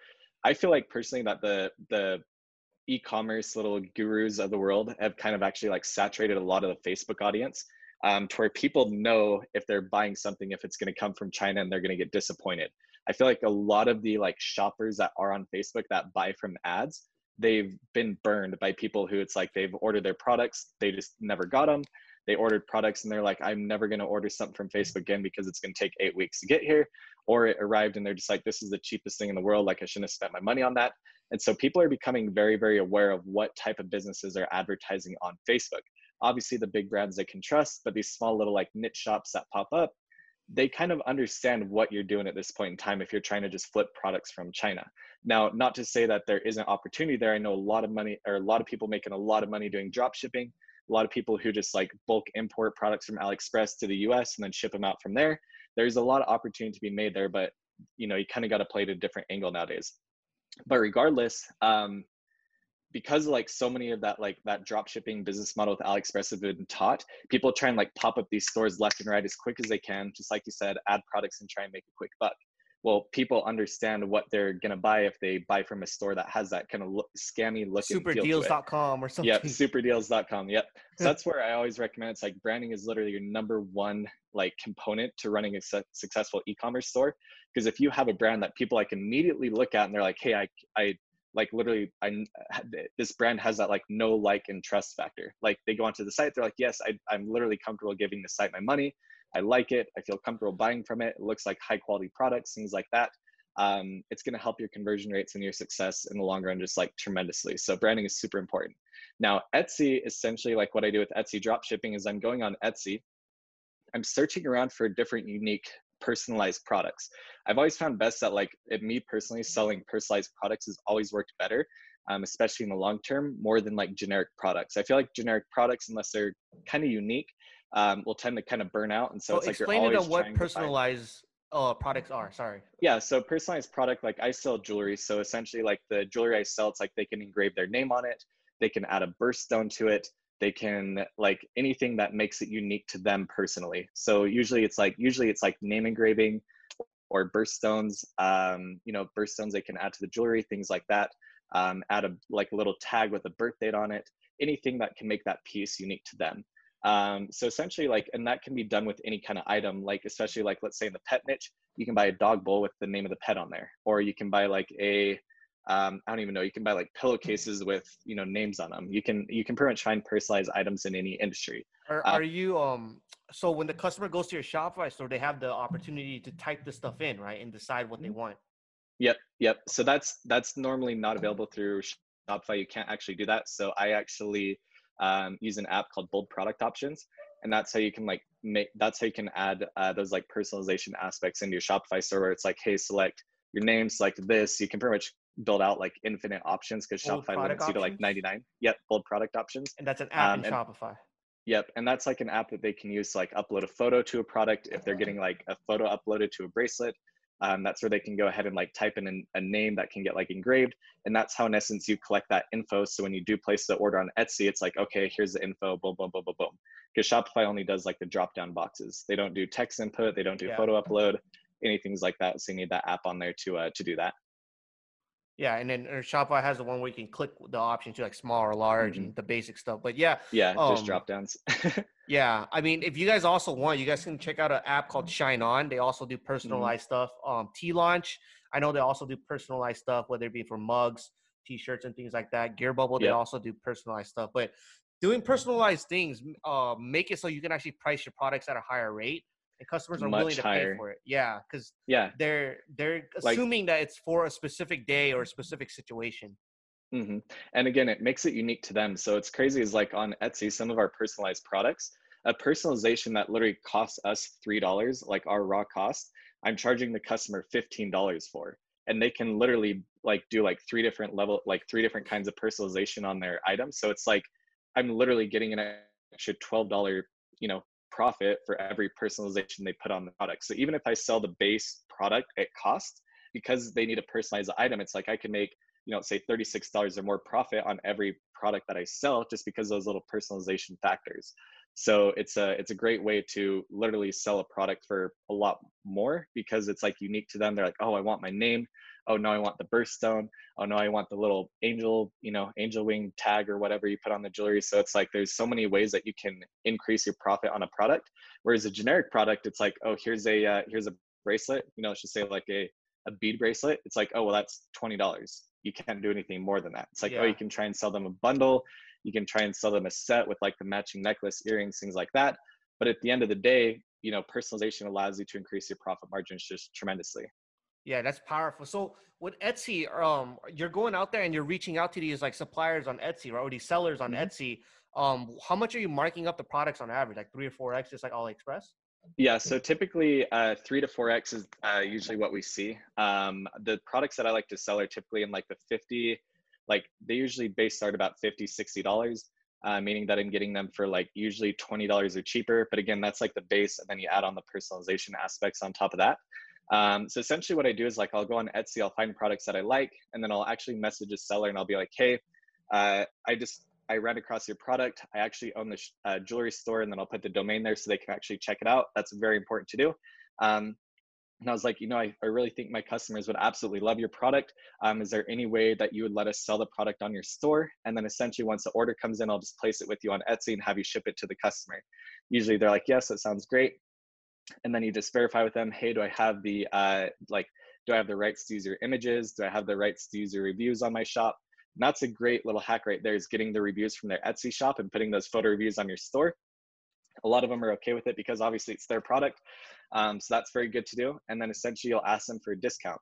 I feel like personally that the the e-commerce little gurus of the world have kind of actually like saturated a lot of the Facebook audience um, to where people know if they're buying something if it's going to come from China and they're going to get disappointed. I feel like a lot of the like shoppers that are on Facebook that buy from ads, they've been burned by people who it's like they've ordered their products, they just never got them. They ordered products and they're like, I'm never going to order something from Facebook again because it's going to take eight weeks to get here. Or it arrived and they're just like, this is the cheapest thing in the world. Like, I shouldn't have spent my money on that. And so people are becoming very, very aware of what type of businesses are advertising on Facebook. Obviously, the big brands they can trust, but these small little like niche shops that pop up, they kind of understand what you're doing at this point in time if you're trying to just flip products from China. Now, not to say that there isn't opportunity there. I know a lot of money or a lot of people making a lot of money doing drop shipping. A lot of people who just like bulk import products from AliExpress to the US and then ship them out from there. There's a lot of opportunity to be made there, but you know, you kind of got to play at a different angle nowadays but regardless um, because like so many of that like that drop shipping business model with AliExpress have been taught, people try and like pop up these stores left and right as quick as they can, just like you said, add products and try and make a quick buck. Well, people understand what they're gonna buy if they buy from a store that has that kind of look, scammy looking superdeals.com or something. Yep, superdeals.com. Yep. So that's where I always recommend it's like branding is literally your number one like component to running a su- successful e-commerce store because if you have a brand that people like immediately look at and they're like hey i i like literally i this brand has that like no like and trust factor. Like they go onto the site they're like yes I, i'm literally comfortable giving the site my money. I like it. I feel comfortable buying from it. It looks like high quality products things like that. Um, it's going to help your conversion rates and your success in the long run just like tremendously. So branding is super important. Now etsy essentially like what i do with etsy drop shipping is i'm going on etsy. I'm searching around for different unique personalized products. I've always found best that like me personally selling personalized products has always worked better, um, especially in the long term, more than like generic products. I feel like generic products, unless they're kind of unique, um, will tend to kind of burn out. And so, it's like you're always on what personalized uh, products are. Sorry. Yeah, so personalized product like I sell jewelry. So essentially, like the jewelry I sell, it's like they can engrave their name on it. They can add a birthstone to it they can like anything that makes it unique to them personally. So usually it's like usually it's like name engraving or birthstones um, you know birthstones they can add to the jewelry things like that um, add a like a little tag with a birth date on it anything that can make that piece unique to them. Um, so essentially like and that can be done with any kind of item like especially like let's say in the pet niche you can buy a dog bowl with the name of the pet on there or you can buy like a um, I don't even know. You can buy like pillowcases with you know names on them. You can you can pretty much find personalized items in any industry. Are, uh, are you um so when the customer goes to your Shopify store, they have the opportunity to type the stuff in right and decide what they mm-hmm. want. Yep, yep. So that's that's normally not available through Shopify. You can't actually do that. So I actually um, use an app called Bold Product Options, and that's how you can like make. That's how you can add uh, those like personalization aspects into your Shopify store. Where it's like, hey, select your name, select this. You can pretty much build out like infinite options because Shopify limits options? you to like 99. Yep, bold product options. And that's an app um, in and, Shopify. Yep, and that's like an app that they can use to like upload a photo to a product if they're getting like a photo uploaded to a bracelet. Um, that's where they can go ahead and like type in an, a name that can get like engraved, and that's how in essence you collect that info. So when you do place the order on Etsy, it's like okay, here's the info, boom, boom, boom, boom, boom. Because Shopify only does like the drop down boxes. They don't do text input, they don't do yeah. photo upload, anything like that. So you need that app on there to uh, to do that. Yeah, and then Shopify has the one where you can click the options to like small or large mm-hmm. and the basic stuff. But yeah, yeah, um, just drop downs. yeah, I mean, if you guys also want, you guys can check out an app called ShineOn. They also do mm-hmm. personalized mm-hmm. stuff. Um, Teelaunch, I know they also do personalized stuff, whether it be for mugs, T-shirts, and things like that. GearBubble, they also do personalized stuff. But doing personalized things, uh, make it so you can actually price your products at a higher rate and customers are Much willing to higher. pay for it. Yeah, because yeah, they're they're assuming like, that it's for a specific day or a specific situation. Mm-hmm. And again, it makes it unique to them. So it's crazy is like on Etsy, some of our personalized products, a personalization that literally costs us three dollars, like our raw cost, I'm charging the customer fifteen dollars for, and they can literally like do like three different level, like three different kinds of personalization on their items. So it's like I'm literally getting an extra $12, you know, profit for every personalization they put on the product. So even if I sell the base product at cost, because they need to personalize the item, it's like I can make, you know, say $36 or more profit on every product that I sell just because those little personalization factors. So it's a it's a great way to literally sell a product for a lot more because it's like unique to them. They're like, oh, I want my name. Oh no, I want the birthstone. Oh no, I want the little angel, you know, angel wing tag or whatever you put on the jewelry. So it's like there's so many ways that you can increase your profit on a product. Whereas a generic product, it's like, oh, here's a uh, here's a bracelet. You know, let's just say like a a bead bracelet. It's like, oh well, that's twenty dollars. You can't do anything more than that. It's like, yeah. oh, you can try and sell them a bundle you can try and sell them a set with like the matching necklace, earrings, things like that. But at the end of the day, you know, personalization allows you to increase your profit margins just tremendously. Yeah, that's powerful. So with Etsy, um, you're going out there and you're reaching out to these like suppliers on Etsy, right? Or these sellers on mm-hmm. Etsy. Um, how much are you marking up the products on average? Like three or four X, just like AliExpress? Yeah, so typically uh, three to four X is uh, usually what we see. Um, the products that I like to sell are typically in like the 50 like they usually base start about 50 60 dollars uh, meaning that i'm getting them for like usually $20 or cheaper but again that's like the base and then you add on the personalization aspects on top of that um, so essentially what i do is like i'll go on etsy i'll find products that i like and then i'll actually message a seller and i'll be like hey uh, i just i ran across your product i actually own the uh, jewelry store and then i'll put the domain there so they can actually check it out that's very important to do um, and I was like, you know, I, I really think my customers would absolutely love your product. Um, is there any way that you would let us sell the product on your store? And then essentially, once the order comes in, I'll just place it with you on Etsy and have you ship it to the customer. Usually, they're like, yes, that sounds great. And then you just verify with them, hey, do I have the uh, like, do I have the rights to use your images? Do I have the rights to use your reviews on my shop? And that's a great little hack right there is getting the reviews from their Etsy shop and putting those photo reviews on your store. A lot of them are okay with it because obviously it's their product. Um, so that's very good to do. And then essentially you'll ask them for a discount.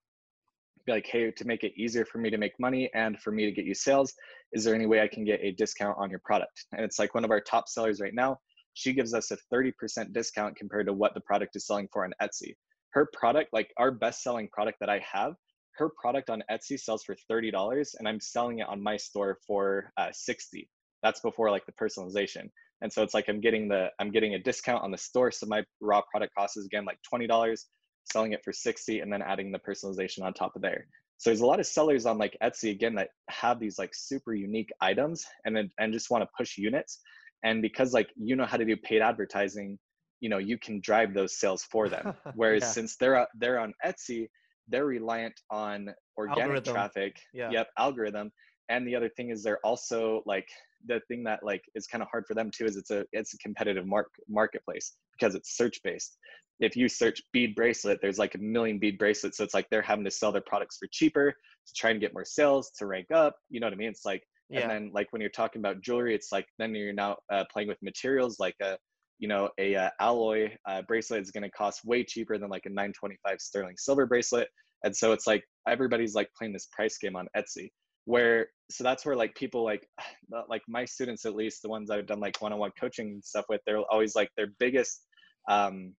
Be like, hey, to make it easier for me to make money and for me to get you sales, is there any way I can get a discount on your product? And it's like one of our top sellers right now. She gives us a 30% discount compared to what the product is selling for on Etsy. Her product, like our best selling product that I have, her product on Etsy sells for $30 and I'm selling it on my store for uh, 60. That's before like the personalization and so it's like i'm getting the i'm getting a discount on the store so my raw product cost is again like $20 selling it for 60 and then adding the personalization on top of there so there's a lot of sellers on like etsy again that have these like super unique items and then and just want to push units and because like you know how to do paid advertising you know you can drive those sales for them whereas yeah. since they're uh, they're on etsy they're reliant on organic algorithm. traffic yeah. yep algorithm and the other thing is they're also like the thing that like is kind of hard for them too is it's a it's a competitive mark marketplace because it's search based if you search bead bracelet there's like a million bead bracelets so it's like they're having to sell their products for cheaper to try and get more sales to rank up you know what i mean it's like yeah. and then like when you're talking about jewelry it's like then you're now uh, playing with materials like a you know a uh, alloy uh, bracelet is going to cost way cheaper than like a 925 sterling silver bracelet and so it's like everybody's like playing this price game on etsy where so that's where like people like like my students at least the ones i've done like one-on-one coaching stuff with they're always like their biggest um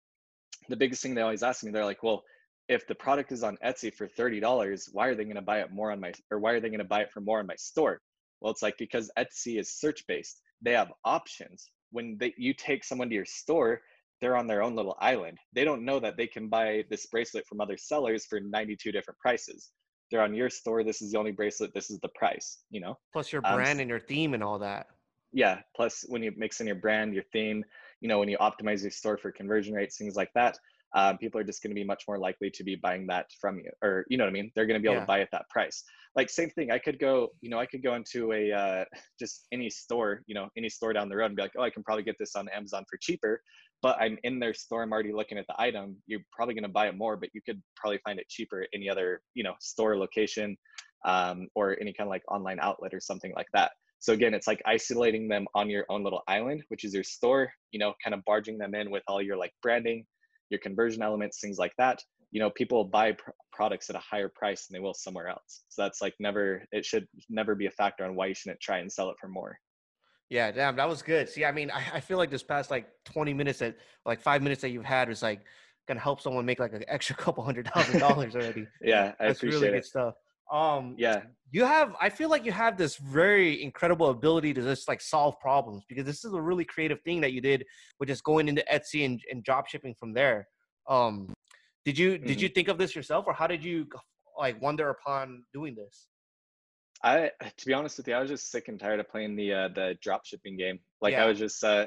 the biggest thing they always ask me they're like well if the product is on etsy for $30 why are they going to buy it more on my or why are they going to buy it for more on my store well it's like because etsy is search based they have options. When they, you take someone to your store they're on their own little island. They don't know that they can buy this bracelet from other sellers for 92 different prices. They're on your store this is the only bracelet this is the price you know? Plus your um, brand um, and your theme and all that. Yeah plus when you mix in your brand your theme you know when you optimize your store for conversion rates things like that um, people are just going to be much more likely to be buying that from you or you know what i mean they're going to be able yeah. to buy at that price like same thing i could go you know i could go into a uh, just any store you know any store down the road and be like oh i can probably get this on amazon for cheaper but I'm in their store, I'm already looking at the item, you're probably going to buy it more, but you could probably find it cheaper at any other, you know, store location um, or any kind of like online outlet or something like that. So again, it's like isolating them on your own little island, which is your store, you know, kind of barging them in with all your like branding, your conversion elements, things like that. You know, people buy pr- products at a higher price than they will somewhere else. So that's like never, it should never be a factor on why you shouldn't try and sell it for more. Yeah, damn, that was good. See, I mean, I, I feel like this past like 20 minutes that like five minutes that you've had was like gonna help someone make like an extra couple hundred thousand dollars already. yeah, I That's appreciate really it. good stuff. Um, yeah, you have. I feel like you have this very incredible ability to just like solve problems because this is a really creative thing that you did, with just going into Etsy and, and drop shipping from there. Um, did you mm-hmm. did you think of this yourself, or how did you like wonder upon doing this? I, to be honest with you, I was just sick and tired of playing the uh, the drop shipping game. Like yeah. I was just uh,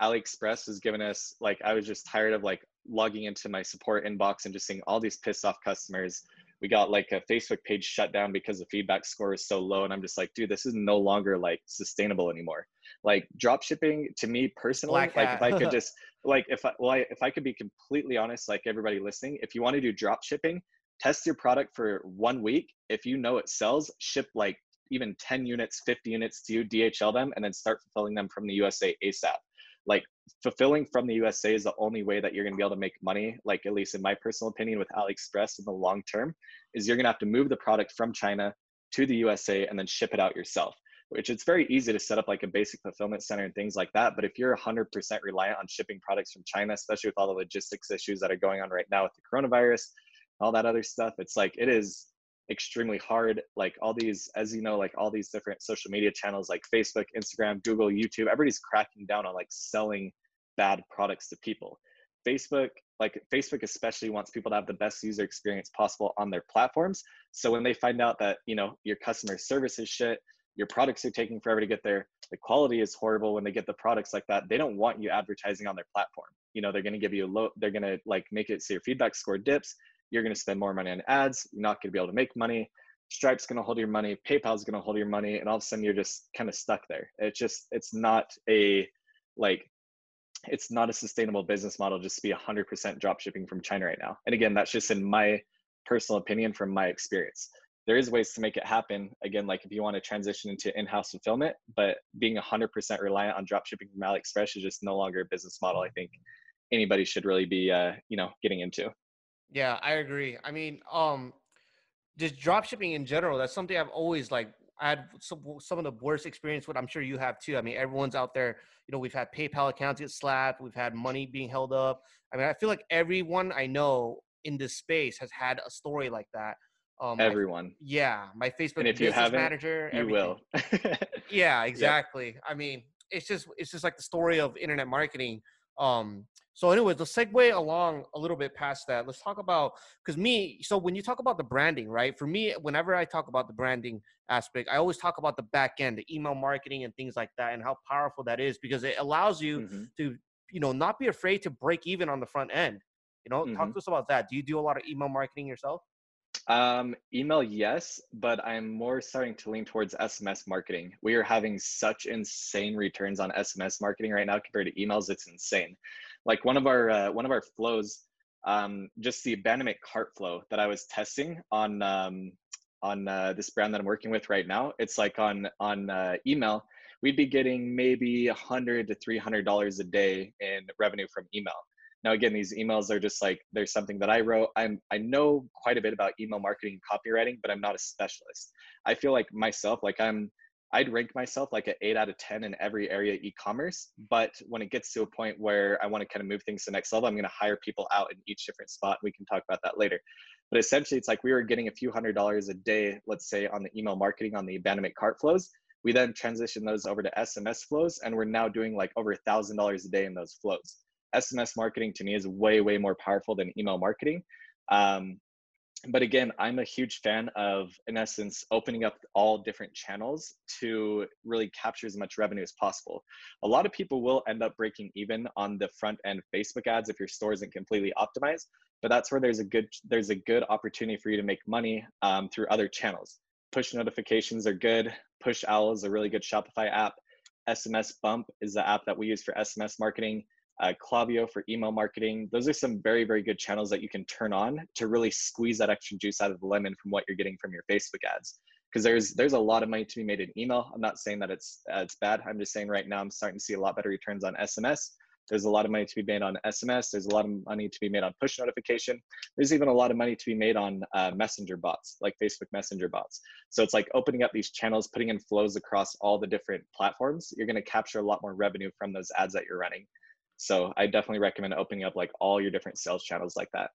AliExpress was giving us like I was just tired of like logging into my support inbox and just seeing all these pissed off customers. We got like a Facebook page shut down because the feedback score is so low, and I'm just like, dude, this is no longer like sustainable anymore. Like drop shipping to me personally, like if I could just like if I well I, if I could be completely honest, like everybody listening, if you want to do drop shipping, test your product for one week. If you know it sells, ship like even 10 units, 50 units to you, DHL them, and then start fulfilling them from the USA ASAP like fulfilling from the USA is the only way that you're going to be able to make money, like at least in my personal opinion with AliExpress in the long term, is you're going to have to move the product from China to the USA and then ship it out yourself. Which it's very easy to set up like a basic fulfillment center and things like that. But if you're 100% reliant on shipping products from China, especially with all the logistics issues that are going on right now with the coronavirus, all that other stuff, it's like it is extremely hard like all these as you know like all these different social media channels like facebook instagram google youtube everybody's cracking down on like selling bad products to people. Facebook like facebook especially wants people to have the best user experience possible on their platforms. So when they find out that you know your customer service is shit your products are taking forever to get there the quality is horrible when they get the products like that they don't want you advertising on their platform. You know they're going to give you a low they're going to like make it so your feedback score dips you're going to spend more money on ads. You're not going to be able to make money. Stripe's going to hold your money. PayPal's going to hold your money, and all of a sudden you're just kind of stuck there. It's just it's not a like it's not a sustainable business model just to be 100% drop shipping from China right now. And again, that's just in my personal opinion from my experience. There is ways to make it happen. Again, like if you want to transition into in-house fulfillment, but being 100% reliant on drop shipping from AliExpress is just no longer a business model. I think anybody should really be, uh, you know, getting into. Yeah, I agree. I mean, um, just drop shipping in general, that's something I've always like I had some, some of the worst experience with. I'm sure you have too. I mean, everyone's out there. You know, we've had PayPal accounts get slapped. We've had money being held up. I mean, I feel like everyone I know in this space has had a story like that. Um, everyone. I, yeah, my Facebook and if you business manager. You will. yeah, exactly. Yep. I mean, it's just it's just like the story of internet marketing. Um, so, anyways, the segue along a little bit past that, let's talk about because me. So, when you talk about the branding, right? For me, whenever I talk about the branding aspect, I always talk about the back end, the email marketing and things like that, and how powerful that is because it allows you mm-hmm. to, you know, not be afraid to break even on the front end. You know, mm-hmm. talk to us about that. Do you do a lot of email marketing yourself? Um, email, yes, but I'm more starting to lean towards SMS marketing. We are having such insane returns on SMS marketing right now compared to emails. It's insane like one of our uh, one of our flows um, just the abandonment cart flow that i was testing on um, on uh, this brand that i'm working with right now it's like on on uh, email we'd be getting maybe a 100 to 300 dollars a day in revenue from email now again these emails are just like there's something that i wrote i'm i know quite a bit about email marketing and copywriting but i'm not a specialist i feel like myself like i'm I'd rank myself like an eight out of 10 in every area e-commerce. Mm. But when it gets to a point where I want to kind of move things to the next level, I'm going to hire people out in each different spot. We can talk about that later. But essentially, it's like we were getting a few hundred dollars a day, let's say on the email marketing on the abandonment cart flows. We then transition those over to SMS flows, and we're now doing like over a thousand dollars a day in those flows. SMS marketing to me is way, way more powerful than email marketing. Um, but again, I'm a huge fan of, in essence, opening up all different channels to really capture as much revenue as possible. A lot of people will end up breaking even on the front end Facebook ads if your store isn't completely optimized, but that's where there's a good there's a good opportunity for you to make money um, through other channels. Push notifications are good. PushOwl is a really good Shopify app. SMS Bump is the app that we use for SMS marketing uh, Klaviyo for email marketing. Those are some very, very good channels that you can turn on to really squeeze that extra juice out of the lemon from what you're getting from your Facebook ads. Because there's there's a lot of money to be made in email. I'm not saying that it's uh, it's bad. I'm just saying right now I'm starting to see a lot better returns on SMS. There's a lot of money to be made on SMS. There's a lot of money to be made on push notification. There's even a lot of money to be made on uh, messenger bots, like Facebook Messenger bots. So it's like opening up these channels, putting in flows across all the different platforms. You're going to capture a lot more revenue from those ads that you're running. So I definitely recommend opening up like all your different sales channels like that.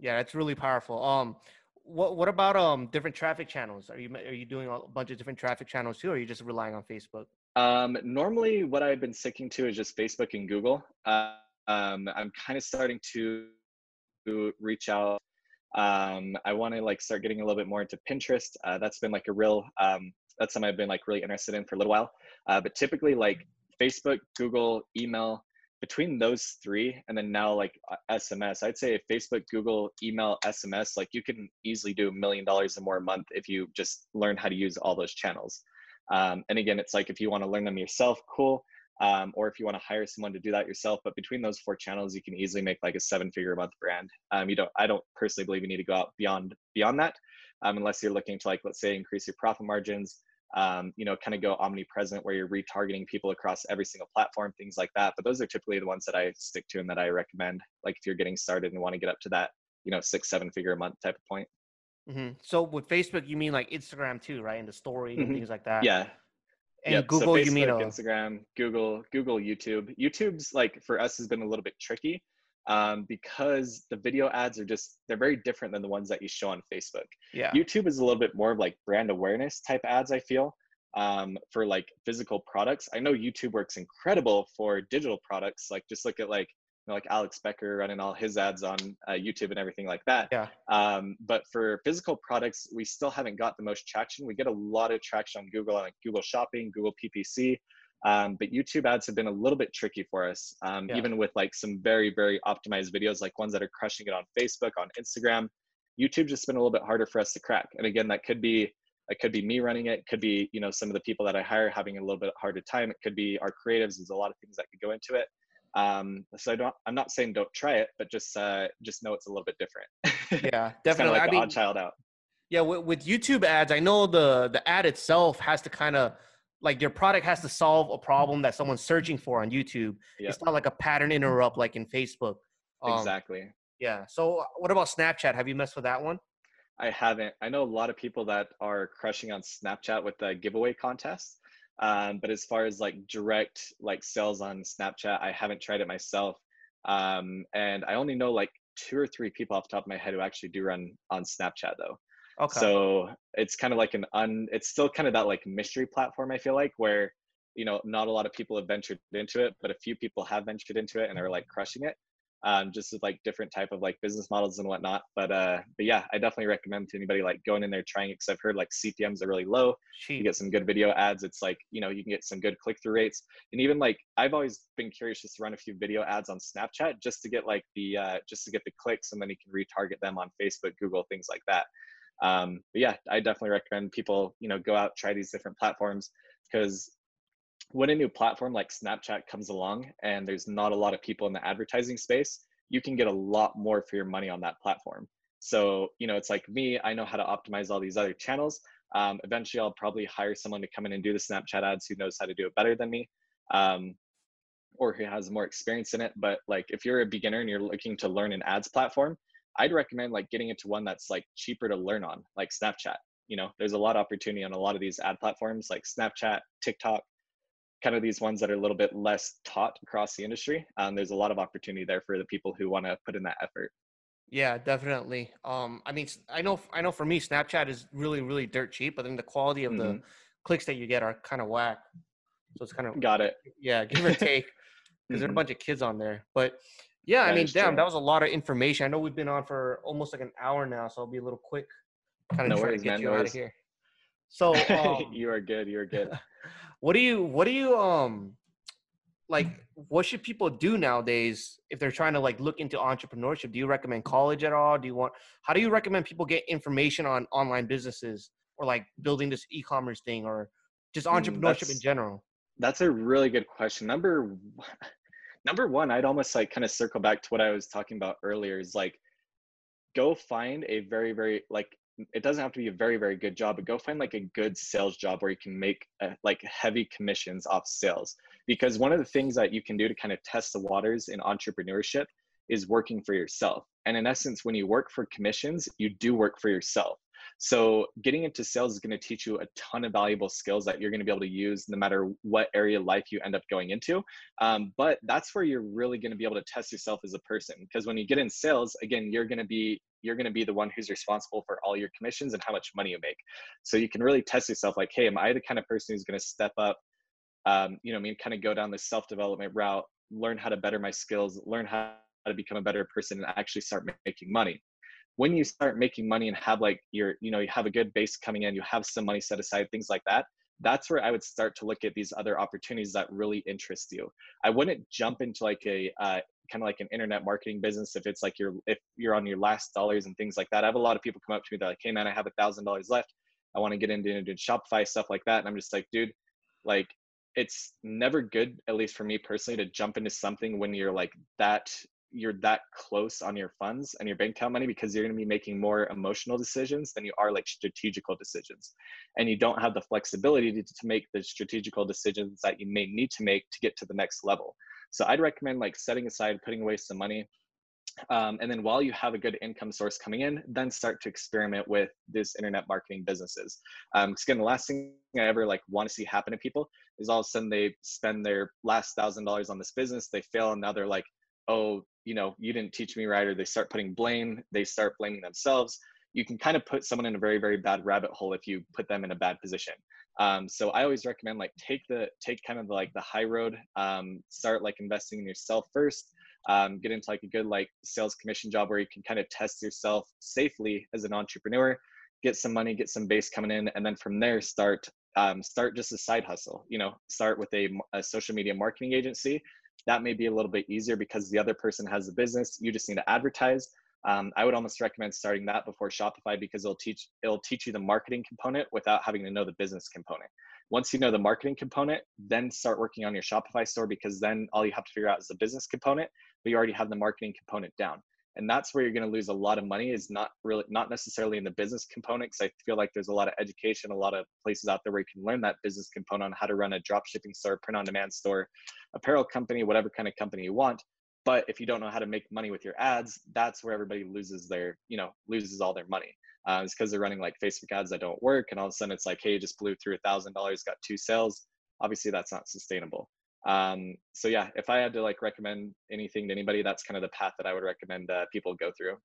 Yeah, that's really powerful. Um, what what about um different traffic channels? Are you are you doing a bunch of different traffic channels too, or are you just relying on Facebook? Um, normally, what I've been sticking to is just Facebook and Google. Uh, um, I'm kind of starting to reach out. Um, I want to like start getting a little bit more into Pinterest. Uh, that's been like a real um, that's something I've been like really interested in for a little while. Uh, but typically, like Facebook, Google, email, between those three and then now like sms i'd say facebook google email sms like you can easily do a million dollars or more a month if you just learn how to use all those channels. Um, and again it's like if you want to learn them yourself cool um, or if you want to hire someone to do that yourself but between those four channels you can easily make like a seven figure a month brand. Um, you don't i don't personally believe you need to go out beyond beyond that um, unless you're looking to like let's say increase your profit margins um, you know, kind of go omnipresent where you're retargeting people across every single platform, things like that. But those are typically the ones that I stick to and that I recommend. Like if you're getting started and want to get up to that, you know, six, seven figure a month type of point. Mm-hmm. So with Facebook, you mean like Instagram too, right? And the story mm-hmm. and things like that. Yeah. And yep. Google, so Facebook, you mean uh, Instagram, Google, Google, YouTube. YouTube's like for us has been a little bit tricky um, because the video ads are just they're very different than the ones that you show on facebook. Yeah. Youtube is a little bit more of like brand awareness type ads i feel um, for like physical products. I know youtube works incredible for digital products like just look at like you know, like alex becker running all his ads on uh, youtube and everything like that. Yeah. Um, but for physical products we still haven't got the most traction. We get a lot of traction on google like google shopping google ppc um, but YouTube ads have been a little bit tricky for us, um, yeah. even with like some very, very optimized videos, like ones that are crushing it on Facebook, on Instagram. YouTube just been a little bit harder for us to crack. And again, that could be it could be me running it, could be you know some of the people that I hire having a little bit harder time. It could be our creatives. There's a lot of things that could go into it. Um, so I don't. I'm not saying don't try it, but just uh, just know it's a little bit different. Yeah, definitely. like I mean, child out. Yeah, with, with YouTube ads, I know the the ad itself has to kind of like your product has to solve a problem that someone's searching for on YouTube. Yep. It's not like a pattern interrupt like in Facebook. Um, exactly. Yeah. So what about Snapchat? Have you messed with that one? I haven't. I know a lot of people that are crushing on Snapchat with the giveaway contests. Um, but as far as like direct like sales on Snapchat, I haven't tried it myself. Um, and I only know like two or three people off the top of my head who actually do run on Snapchat though. Okay. So it's kind of like an un. It's still kind of that like mystery platform. I feel like where you know not a lot of people have ventured into it, but a few people have ventured into it and are like crushing it. Um, just with like different type of like business models and whatnot. But uh, but yeah, I definitely recommend to anybody like going in there trying it because I've heard like CPMS are really low. You get some good video ads. It's like you know you can get some good click through rates, and even like I've always been curious just to run a few video ads on Snapchat just to get like the uh, just to get the clicks, and then you can retarget them on Facebook, Google, things like that. Um, but yeah, I definitely recommend people, you know, go out, try these different platforms because when a new platform like Snapchat comes along and there's not a lot of people in the advertising space, you can get a lot more for your money on that platform. So, you know, it's like me, I know how to optimize all these other channels. Um, eventually, I'll probably hire someone to come in and do the Snapchat ads who knows how to do it better than me. Um, or who has more experience in it. But like if you're a beginner and you're looking to learn an ads platform, I'd recommend like getting into one that's like cheaper to learn on, like Snapchat. You know, there's a lot of opportunity on a lot of these ad platforms like Snapchat, TikTok, kind of these ones that are a little bit less taught across the industry. Um, there's a lot of opportunity there for the people who want to put in that effort. Yeah, definitely. Um, I mean, I know, I know for me, Snapchat is really, really dirt cheap, but then the quality of mm-hmm. the clicks that you get are kind of whack. So it's kind of got it. Yeah, give or take, because mm-hmm. there are a bunch of kids on there. But yeah, that I mean, damn, true. that was a lot of information. I know we've been on for almost like an hour now, so I'll be a little quick. Kind of no worries, to get man, you no out worries. of here. So um, you are good. You are good. what do you? What do you? Um, like, what should people do nowadays if they're trying to like look into entrepreneurship? Do you recommend college at all? Do you want? How do you recommend people get information on online businesses or like building this e-commerce thing or just hmm, entrepreneurship mm, in general? That's a really good question. Number number one, I'd almost like kind of circle back to what I was talking about earlier is like go find a very, very like it doesn't have to be a very, very good job, but go find like a good sales job where you can make uh, like heavy commissions off sales. Because one of the things that you can do to kind of test the waters in entrepreneurship is working for yourself. And in essence, when you work for commissions, you do work for yourself. So getting into sales is going to teach you a ton of valuable skills that you're going to be able to use no matter what area of life you end up going into. Um, but that's where you're really going to be able to test yourself as a person because when you get in sales, again, you're going to be you're going to be the one who's responsible for all your commissions and how much money you make. So you can really test yourself like, hey, am I the kind of person who's going to step up, um, you know, I mean, kind of go down this self development route, learn how to better my skills, learn how to become a better person and actually start making money. When you start making money and have like your, you know, you have a good base coming in, you have some money set aside, things like that, that's where I would start to look at these other opportunities that really interest you. I wouldn't jump into like a uh, kind of like an internet marketing business if it's like you're if you're on your last dollars and things like that. I have a lot of people come up to me they're like, "Hey man, I have a thousand dollars left. I want to get into into Shopify stuff like that," and I'm just like, dude, like it's never good, at least for me personally, to jump into something when you're like that you're that close on your funds and your bank account money because you're going to be making more emotional decisions than you are like strategical decisions and you don't have the flexibility to, to make the strategical decisions that you may need to make to get to the next level so i'd recommend like setting aside putting away some money um, and then while you have a good income source coming in, then start to experiment with this internet marketing businesses. Um, again, the last thing I ever like want to see happen to people is all of a sudden they spend their last thousand dollars on this business, they fail, and now they're like, oh, you know, you didn't teach me right, or they start putting blame, they start blaming themselves. You can kind of put someone in a very, very bad rabbit hole if you put them in a bad position. Um, so I always recommend like take the take kind of like the high road, um, start like investing in yourself first, um, get into like a good like sales commission job where you can kind of test yourself safely as an entrepreneur, get some money, get some base coming in, and then from there start um, start just a side hustle. You know, start with a, a social media marketing agency that may be a little bit easier because the other person has the business. You just need to advertise. Um, I would almost recommend starting that before Shopify because it'll teach it'll teach you the marketing component without having to know the business component. Once you know the marketing component, then start working on your Shopify store because then all you have to figure out is the business component, but you already have the marketing component down and that's where you're going to lose a lot of money is not really not necessarily in the business component because i feel like there's a lot of education a lot of places out there where you can learn that business component on how to run a drop shipping store print on demand store apparel company whatever kind of company you want. But if you don't know how to make money with your ads that's where everybody loses their you know loses all their money. Uh, it's because they're running like facebook ads that don't work and all of a sudden it's like hey you just blew through a thousand dollars got two sales. Obviously that's not sustainable um, so yeah if i had to like recommend anything to anybody that's kind of the path that i would recommend uh, people go through.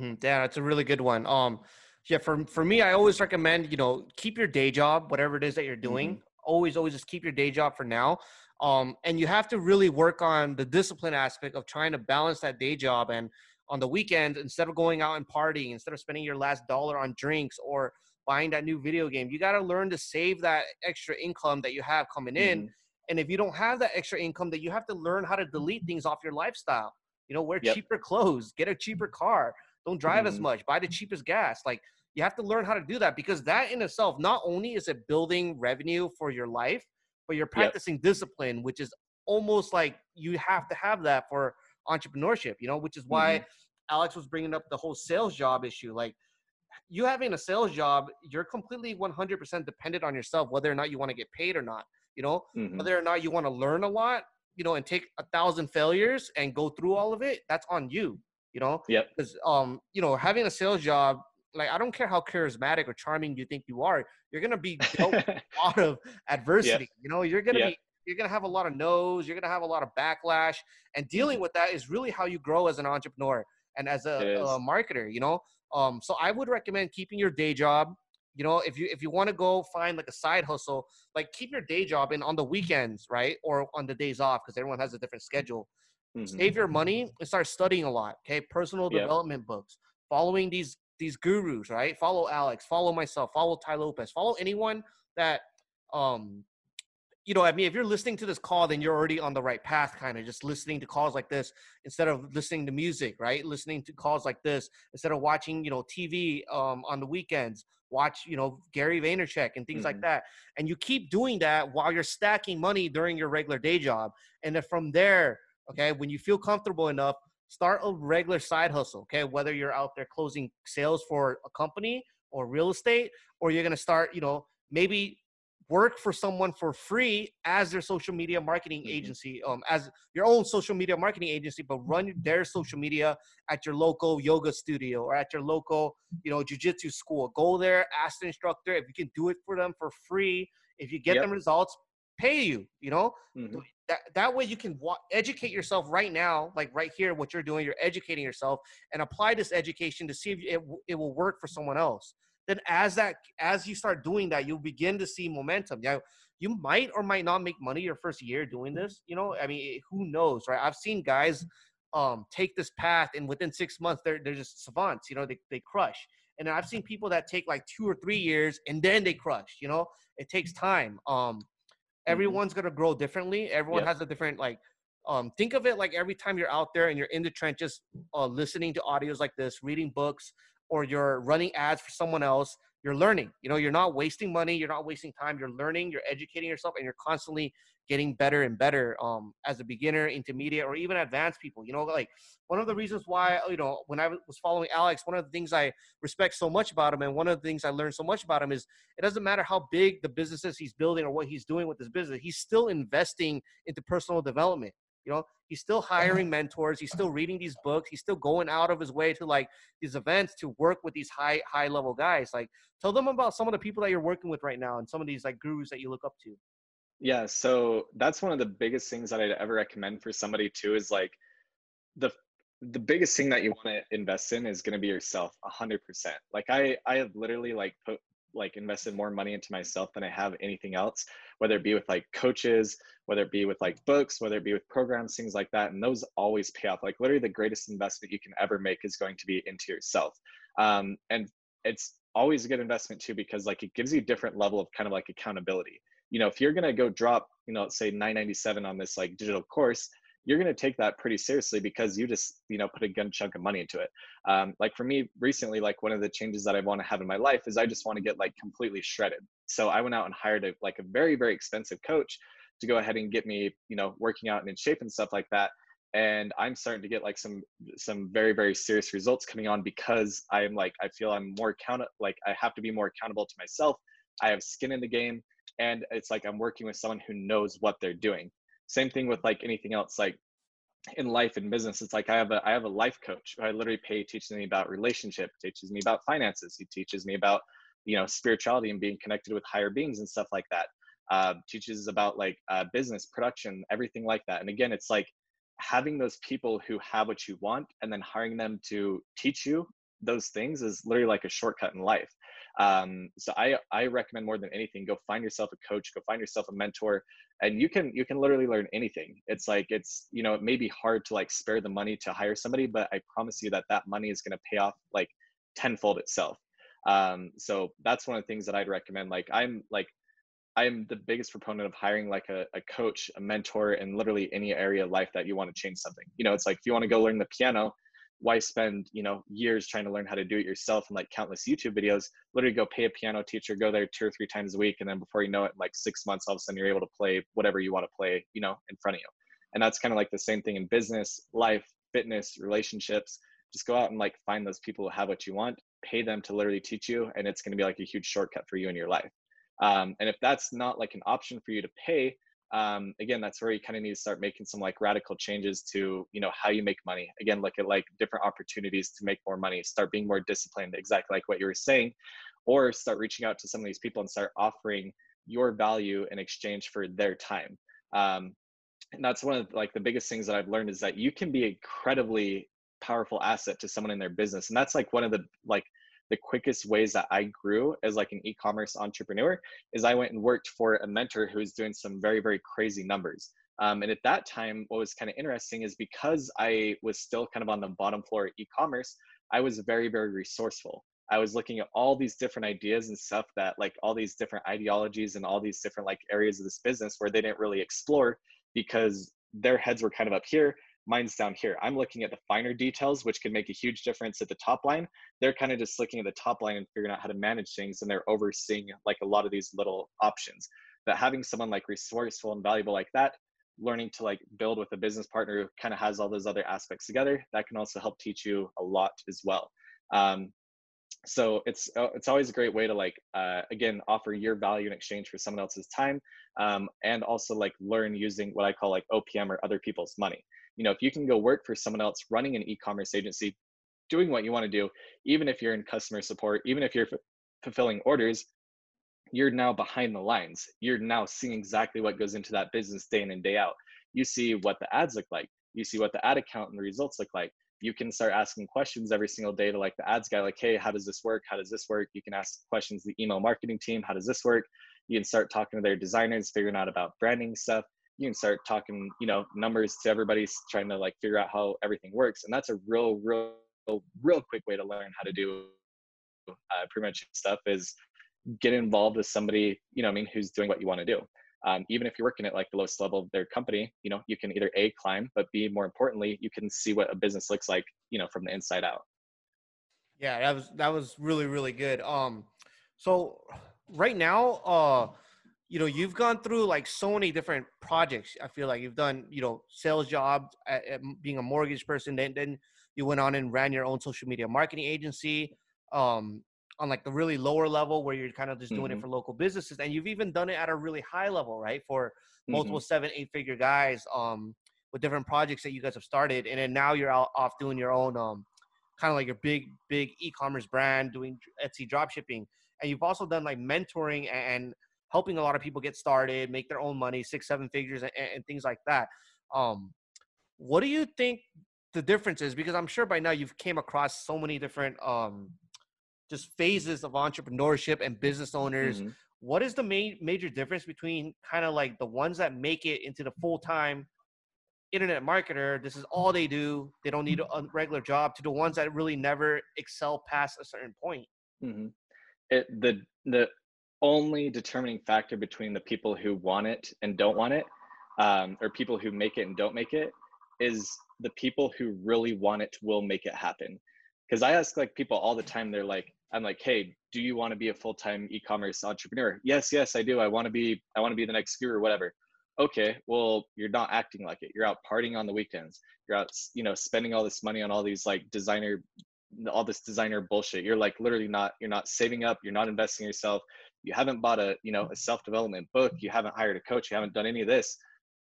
Mm, yeah that's a really good one. Um yeah for for me i always recommend you know keep your day job whatever it is that you're doing. Mm-hmm. always always just keep your day job for now. Um and you have to really work on the discipline aspect of trying to balance that day job and on the weekend instead of going out and partying instead of spending your last dollar on drinks or buying that new video game you got to learn to save that extra income that you have coming in mm-hmm and if you don't have that extra income, that you have to learn how to delete things off your lifestyle. You know, wear yep. cheaper clothes, get a cheaper car, don't drive mm-hmm. as much, buy the cheapest gas. Like you have to learn how to do that because that in itself, not only is it building revenue for your life, but you're practicing yep. discipline, which is almost like you have to have that for entrepreneurship, you know, which is why mm-hmm. Alex was bringing up the whole sales job issue. Like you having a sales job, you're completely 100% dependent on yourself, whether or not you want to get paid or not you know? Mm-hmm. whether or not you want to learn a lot you know and take a thousand failures and go through all of it that's on you you know? Yeah because um you know having a sales job like i don't care how charismatic or charming you think you are you're gonna be dealt a lot of adversity yep. you know? You're gonna yep. be you're gonna have a lot of no's you're gonna have a lot of backlash and dealing with that is really how you grow as an entrepreneur and as a, a marketer you know? Um so i would recommend keeping your day job you know if you if you want to go find like a side hustle like keep your day job in on the weekends right or on the days off because everyone has a different schedule mm-hmm. save your money and start studying a lot okay personal yep. development books following these these gurus right follow alex follow myself follow Tai Lopez follow anyone that um you know, I mean, if you're listening to this call, then you're already on the right path, kind of just listening to calls like this instead of listening to music, right? Listening to calls like this instead of watching, you know, TV um, on the weekends, watch, you know, Gary Vaynerchuk and things mm-hmm. like that. And you keep doing that while you're stacking money during your regular day job. And then from there, okay, when you feel comfortable enough, start a regular side hustle, okay? Whether you're out there closing sales for a company or real estate, or you're gonna start, you know, maybe work for someone for free as their social media marketing mm-hmm. agency, um, as your own social media marketing agency, but run their social media at your local yoga studio or at your local, you know, jujitsu school. Go there, ask the instructor if you can do it for them for free. If you get yep. them results, pay you. You know, Mhm. that that way you can wa- educate yourself right now, like right here, what you're doing. You're educating yourself and apply this education to see if it it will work for someone else. Then as that as you start doing that, you'll begin to see momentum. Yeah, you might or might not make money your first year doing this. You know, I mean, who knows, right? I've seen guys um, take this path and within six months they're they're just savants. You know, they they crush. And I've seen people that take like two or three years and then they crush. You know, it takes time. Um, everyone's gonna grow differently. Everyone has a different like. Um, think of it like every time you're out there and you're in the trenches, uh, listening to audios like this, reading books, or you're running ads for someone else. You're learning. You know, you're not wasting money. You're not wasting time. You're learning. You're educating yourself, and you're constantly getting better and better um, as a beginner, intermediate, or even advanced people. You know, like one of the reasons why you know when I was following Alex, one of the things I respect so much about him, and one of the things I learned so much about him is it doesn't matter how big the businesses he's building or what he's doing with his business. He's still investing into personal development. You know, he's still hiring mentors. He's still reading these books. He's still going out of his way to like these events to work with these high high level guys. Like, tell them about some of the people that you're working with right now and some of these like gurus that you look up to. Yeah, so that's one of the biggest things that I'd ever recommend for somebody too is like the the biggest thing that you want to invest in is going to be yourself 100%. Like I I have literally like put like invested more money into myself than I have anything else, whether it be with like coaches, whether it be with like books, whether it be with programs, things like that. And those always pay off. Like literally the greatest investment you can ever make is going to be into yourself. Um, and it's always a good investment too, because like it gives you a different level of kind of like accountability. You know, if you're going to go drop, you know, let's say 997 on this like digital course, you're going to take that pretty seriously because you just you know put a good chunk of money into it. Um, like for me recently like one of the changes that i want to have in my life is i just want to get like completely shredded. So i went out and hired a like a very very expensive coach to go ahead and get me you know working out and in shape and stuff like that. And i'm starting to get like some some very very serious results coming on because i'm like i feel i'm more account like i have to be more accountable to myself. I have skin in the game and it's like i'm working with someone who knows what they're doing same thing with like anything else like in life and business it's like i have a i have a life coach i literally pay teaches me about relationship teaches me about finances he teaches me about you know spirituality and being connected with higher beings and stuff like that uh, teaches about like uh, business production everything like that and again it's like having those people who have what you want and then hiring them to teach you those things is literally like a shortcut in life um, so i i recommend more than anything go find yourself a coach go find yourself a mentor and you can you can literally learn anything. It's like it's you know it may be hard to like spare the money to hire somebody but i promise you that that money is going to pay off like tenfold itself. Um, so that's one of the things that i'd recommend. Like i'm like i'm the biggest proponent of hiring like a, a coach a mentor in literally any area of life that you want to change something. You know it's like if you want to go learn the piano why spend you know years trying to learn how to do it yourself and like countless youtube videos literally go pay a piano teacher go there two or three times a week and then before you know it like six months all of a sudden you're able to play whatever you want to play you know in front of you. And that's kind of like the same thing in business life fitness relationships. Just go out and like find those people who have what you want pay them to literally teach you and it's going to be like a huge shortcut for you in your life. Um, and if that's not like an option for you to pay um, again that's where you kind of need to start making some like radical changes to you know how you make money. Again look at like different opportunities to make more money. Start being more disciplined exactly like what you were saying or start reaching out to some of these people and start offering your value in exchange for their time. Um, and that's one of like the biggest things that i've learned is that you can be incredibly powerful asset to someone in their business and that's like one of the like the quickest ways that I grew as like an e-commerce entrepreneur is I went and worked for a mentor who was doing some very very crazy numbers. Um, and at that time, what was kind of interesting is because I was still kind of on the bottom floor of e-commerce, I was very very resourceful. I was looking at all these different ideas and stuff that like all these different ideologies and all these different like areas of this business where they didn't really explore because their heads were kind of up here mine's down here. I'm looking at the finer details, which can make a huge difference at the top line. They're kind of just looking at the top line and figuring out how to manage things, and they're overseeing like a lot of these little options. But having someone like resourceful and valuable like that, learning to like build with a business partner who kind of has all those other aspects together, that can also help teach you a lot as well. Um, so it's uh, it's always a great way to like uh, again offer your value in exchange for someone else's time um, and also like learn using what i call like opm or other people's money you know if you can go work for someone else running an e-commerce agency doing what you want to do even if you're in customer support even if you're f- fulfilling orders you're now behind the lines. You're now seeing exactly what goes into that business day in and day out. You see what the ads look like. You see what the ad account and the results look like. You can start asking questions every single day to like the ads guy, like, hey, how does this work? How does this work? You can ask questions the email marketing team, how does this work? You can start talking to their designers, figuring out about branding stuff. You can start talking, you know, numbers to everybody, trying to like figure out how everything works. And that's a real, real, real quick way to learn how to do uh, pretty much stuff is get involved with somebody, you know, I mean, who's doing what you want to do. Um, even if you're working at like the lowest level of their company, you know, you can either a climb, but b more importantly, you can see what a business looks like, you know, from the inside out. Yeah, that was that was really really good. Um, so right now, uh, you know, you've gone through like so many different projects. I feel like you've done, you know, sales jobs, at, at being a mortgage person. Then then you went on and ran your own social media marketing agency. Um, on like the really lower level where you're kind of just doing mm-hmm. it for local businesses and you've even done it at a really high level right for multiple mm-hmm. seven eight figure guys um with different projects that you guys have started and then now you're out off doing your own um kind of like your big big e-commerce brand doing etsy drop shipping and you've also done like mentoring and helping a lot of people get started make their own money six seven figures and, and things like that um what do you think the difference is because i'm sure by now you've came across so many different um just phases of entrepreneurship and business owners. Mm-hmm. What is the main major difference between kind of like the ones that make it into the full time internet marketer? This is all they do. They don't need a regular job. To the ones that really never excel past a certain point. Mm-hmm. It, the the only determining factor between the people who want it and don't want it, um, or people who make it and don't make it, is the people who really want it will make it happen. Because I ask like people all the time, they're like, I'm like, hey, do you want to be a full-time e-commerce entrepreneur? Yes, yes, I do. I want to be, I want to be the next guru whatever. Okay, well, you're not acting like it. You're out partying on the weekends. You're out, you know, spending all this money on all these like designer, all this designer bullshit. You're like literally not, you're not saving up. You're not investing in yourself. You haven't bought a, you know, a self-development book. You haven't hired a coach. You haven't done any of this.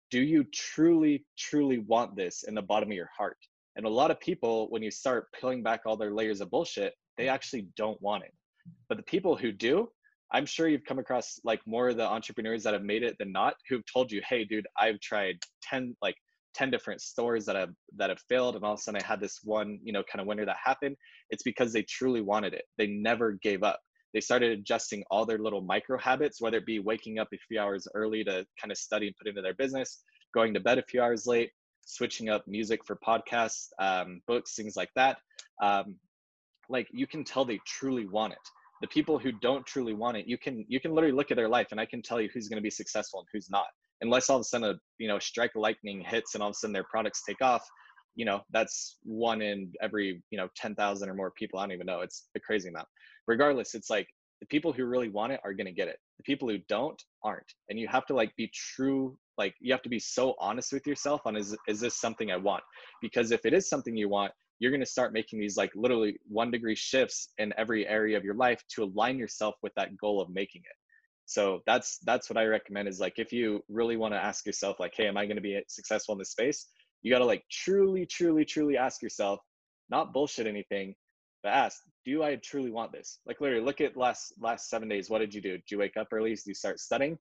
Do you truly, truly want this in the bottom of your heart? And a lot of people, when you start peeling back all their layers of bullshit, they actually don't want it. But the people who do, I'm sure you've come across like more of the entrepreneurs that have made it than not who've told you, hey, dude, I've tried 10 like 10 different stores that have that have failed and all of a sudden I had this one, you know, kind of winner that happened. It's because they truly wanted it. They never gave up. They started adjusting all their little micro habits, whether it be waking up a few hours early to kind of study and put into their business, going to bed a few hours late, switching up music for podcasts, um, books, things like that. Um, like you can tell they truly want it the people who don't truly want it you can you can literally look at their life and i can tell you who's going to be successful and who's not unless all of a sudden a you know strike lightning hits and all of a sudden their products take off you know that's one in every you know 10,000 or more people i don't even know it's a crazy amount. Regardless it's like the people who really want it are going to get it. The people who don't aren't and you have to like be true like you have to be so honest with yourself on is is this something i want? Because if it is something you want you're going to start making these like literally one degree shifts in every area of your life to align yourself with that goal of making it. So that's that's what i recommend is like if you really want to ask yourself like hey am i going to be successful in this space you got to like truly truly truly ask yourself not bullshit anything but ask do i truly want this? Like literally look at last last seven days. What did you do? Did you wake up early? Did you start studying?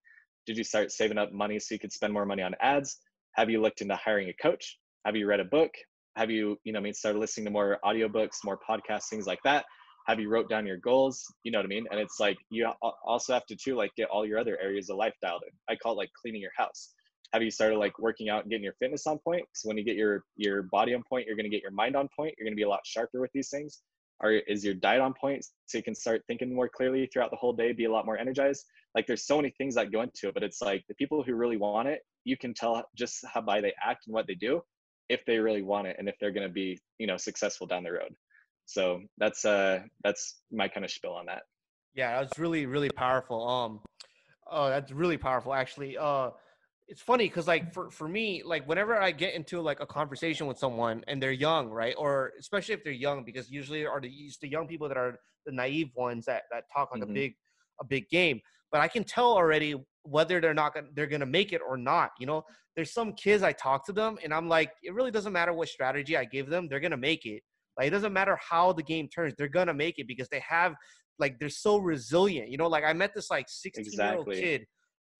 Did you start saving up money so you could spend more money on ads? Have you looked into hiring a coach? Have you read a book? Have you you know I mean started listening to more audiobooks more podcasts things like that? Have you wrote down your goals? You know what i mean? And it's like you also have to too like get all your other areas of life dialed in. I call it like cleaning your house have you started like working out and getting your fitness on point? So when you get your your body on point you're going to get your mind on point you're going to be a lot sharper with these things. Or is your diet on point so you can start thinking more clearly throughout the whole day be a lot more energized? Like there's so many things that go into it but it's like the people who really want it you can tell just how by they act and what they do if they really want it and if they're going to be you know successful down the road. So that's uh that's my kind of spill on that. Yeah that's really really powerful um oh that's really powerful actually uh it's funny because like for, for me like whenever i get into like a conversation with someone and they're young right or especially if they're young because usually are the, the young people that are the naive ones that that talk like mm-hmm. a big a big game but i can tell already whether they're not gonna they're gonna make it or not you know there's some kids i talk to them and i'm like it really doesn't matter what strategy i give them they're gonna make it Like it doesn't matter how the game turns, they're gonna make it because they have like they're so resilient. You know, like I met this like 16 year old Exactly. kid,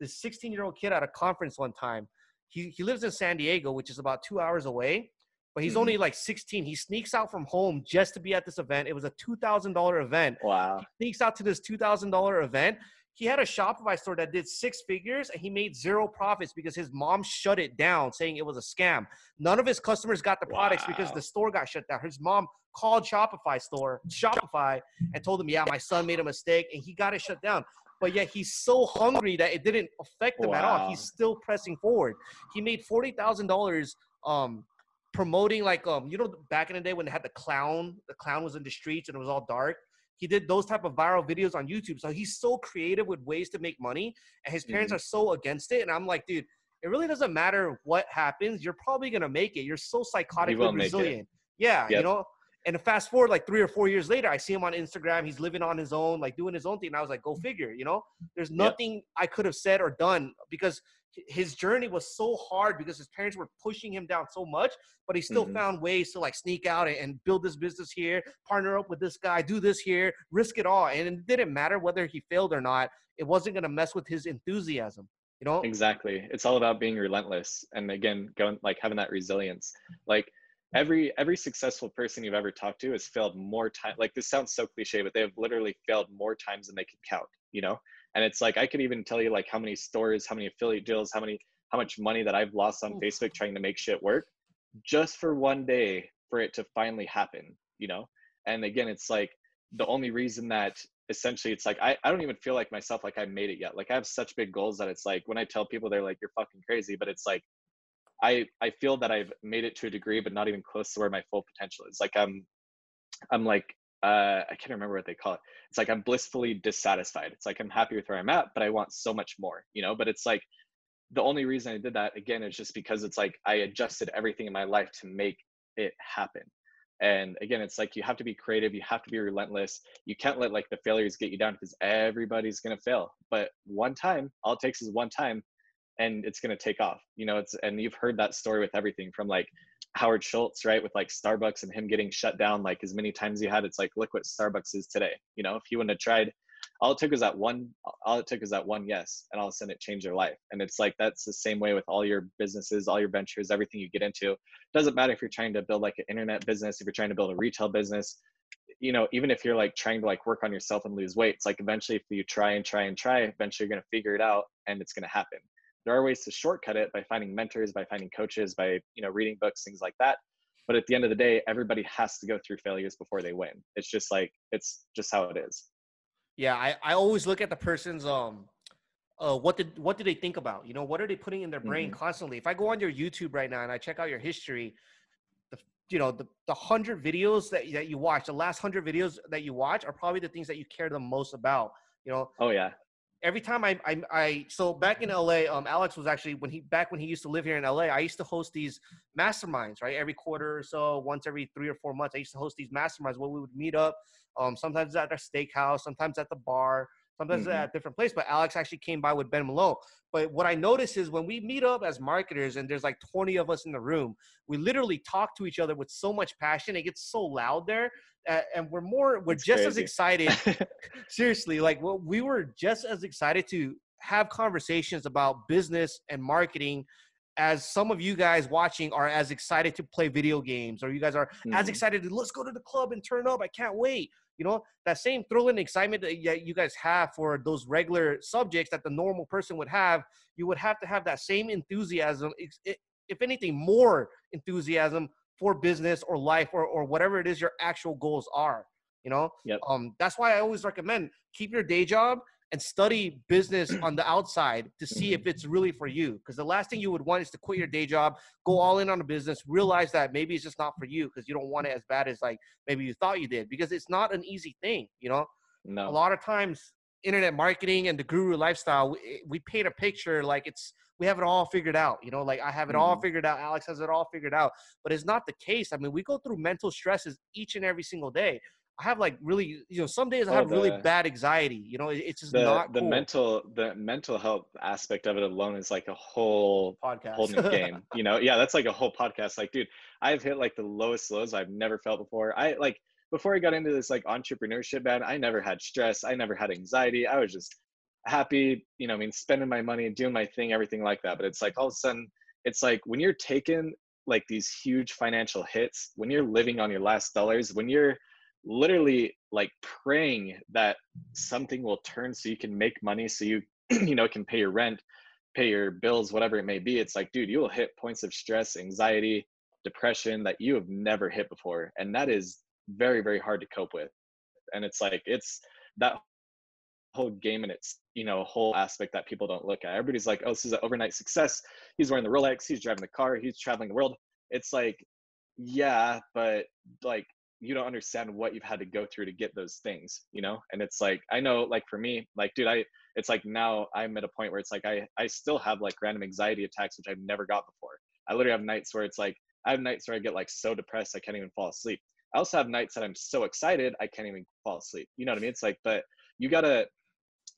this 16 year old kid at a conference one time. He he lives in San Diego, which is about two hours away, but he's Mhm. only like 16. He sneaks out from home just to be at this event. It was a two thousand dollar event. Wow. Sneaks out to this two thousand dollar event. He had a Shopify store that did six figures and he made zero profits because his mom shut it down, saying it was a scam. None of his customers got the products because the store got shut down. His mom called Shopify store, Shopify, and told him, "Yeah, my son made a mistake," and he got it shut down. But yet he's so hungry that it didn't affect him at all. He's still pressing forward. He made forty thousand dollars um promoting like um you know back in the day when they had the clown the clown was in the streets and it was all dark? He did those type of viral videos on youtube. So he's so creative with ways to make money and his parents Mhm. are so against it. And i'm like dude it really doesn't matter what happens. You're probably gonna make it. You're so psychotically will make it. resilient. Yeah you know and fast forward like three or four years later i see him on instagram he's living on his own like doing his own thing and i was like go figure you know there's nothing i could have said or done because his journey was so hard because his parents were pushing him down so much but he still Mhm. found ways to like sneak out and, and build this business here, partner up with this guy, do this here, risk it all. And it didn't matter whether he failed or not. It wasn't gonna mess with his enthusiasm. You know? Exactly. It's all about being relentless and again going like having that resilience. Like every every successful person you've ever talked to has failed more time like this sounds so cliche, but they have literally failed more times than they can count, you know? And it's like I could even tell you like how many stores, how many affiliate deals, how many how much money that I've lost on Facebook trying to make shit work just for one day for it to finally happen, you know? And again, it's like the only reason that essentially it's like I, I don't even feel like myself like I made it yet. Like I have such big goals that it's like when I tell people they're like, You're fucking crazy, but it's like I I feel that I've made it to a degree, but not even close to where my full potential is. Like I'm I'm like uh I can't remember what they call it. It's like I'm blissfully dissatisfied. It's like I'm happy with where I'm at, but I want so much more, you know? But it's like the only reason I did that again is just because it's like I adjusted everything in my life to make it happen. And again, it's like you have to be creative, you have to be relentless. You can't let like the failures get you down because everybody's gonna fail. But one time, all it takes is one time and it's gonna take off. You know, it's and you've heard that story with everything from like Howard Schultz, right? With like Starbucks and him getting shut down like as many times he had. It's like look what Starbucks is today. You know, if he wouldn't have tried all it took was that one all it took was that one yes and all of a sudden it changed their life and it's like that's the same way with all your businesses all your ventures everything you get into it doesn't matter if you're trying to build like an internet business if you're trying to build a retail business you know even if you're like trying to like work on yourself and lose weight it's like eventually if you try and try and try eventually you're going to figure it out and it's going to happen there are ways to shortcut it by finding mentors by finding coaches by you know reading books things like that but at the end of the day everybody has to go through failures before they win it's just like it's just how it is Yeah, I, I always look at the person's um uh what did what did they think about? You know, what are they putting in their brain Mhm. constantly? If I go on your YouTube right now and I check out your history, the you know, the the hundred videos that, that you watch, the last hundred videos that you watch are probably the things that you care the most about. You know, oh yeah every time I, I I so back in LA, um, Alex was actually when he back when he used to live here in LA. I used to host these masterminds, right? Every quarter or so, once every three or four months, I used to host these masterminds where we would meet up. Um, sometimes at a steakhouse, sometimes at the bar, sometimes Mhm. at a different place. But Alex actually came by with Ben Malol. But what I notice is when we meet up as marketers and there's like 20 of us in the room, we literally talk to each other with so much passion. It gets so loud there, uh, and we're more, we're It's just as excited seriously like well, we were just as excited to have conversations about business and marketing as some of you guys watching are as excited to play video games or you guys are as Mhm. excited to let's go to the club and turn up i can't wait you know that same thrill and excitement that you guys have for those regular subjects that the normal person would have you would have to have that same enthusiasm if anything more enthusiasm for business or life or, or whatever it is your actual goals are you know Yep. um that's why i always recommend keep your day job and study business on the outside to see if it's really for you because the last thing you would want is to quit your day job go all in on a business realize that maybe it's just not for you because you don't want it as bad as like maybe you thought you did because it's not an easy thing you know No. a lot of times internet marketing and the guru lifestyle we, we paint a picture like it's we have it all figured out you know like i have it all Mhm. figured out alex has it all figured out but it's not the case i mean we go through mental stresses each and every single day I have like really, you know, some days I oh, have Oh, really bad anxiety. You know, it's just the not the cool. mental the mental health aspect of it alone is like a whole podcast. whole new game. You know, yeah, that's like a whole podcast. Like, dude, I've hit like the lowest lows I've never felt before. I like before I got into this like entrepreneurship, man, I never had stress. I never had anxiety. I was just happy, you know, I mean, spending my money, and doing my thing, everything like that. But it's like all of a sudden, it's like when you're taking like these huge financial hits, when you're living on your last dollars, when you're literally like praying that something will turn so you can make money so you you know can pay your rent pay your bills whatever it may be. It's like dude you will hit points of stress anxiety depression that you have never hit before and that is very very hard to cope with. And it's like it's that whole game and it's you know a whole aspect that people don't look at. Everybody's like oh this is an overnight success. He's wearing the rolex he's driving the car he's traveling the world. It's like yeah but like you don't understand what you've had to go through to get those things you know? And it's like i know like for me like dude i it's like now i'm at a point where it's like i i still have like random anxiety attacks which i've never got before. I literally have nights where it's like i have nights where i get like so depressed i can't even fall asleep. I also have nights that i'm so excited i can't even fall asleep. You know what i mean? It's like but you gotta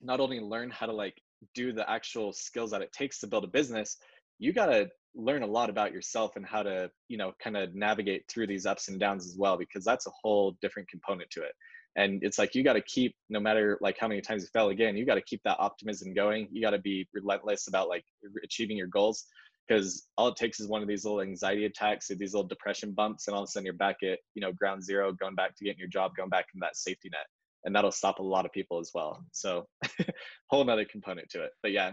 not only learn how to like do the actual skills that it takes to build a business you gotta learn a lot about yourself and how to you know kind of navigate through these ups and downs as well because that's a whole different component to it. And it's like you got to keep no matter like how many times you fail again you got to keep that optimism going. You got to be relentless about like achieving your goals because all it takes is one of these little anxiety attacks or these little depression bumps and all of a sudden you're back at you know ground zero going back to getting your job going back into that safety net. And that'll stop a lot of people as well. So whole another component to it. But yeah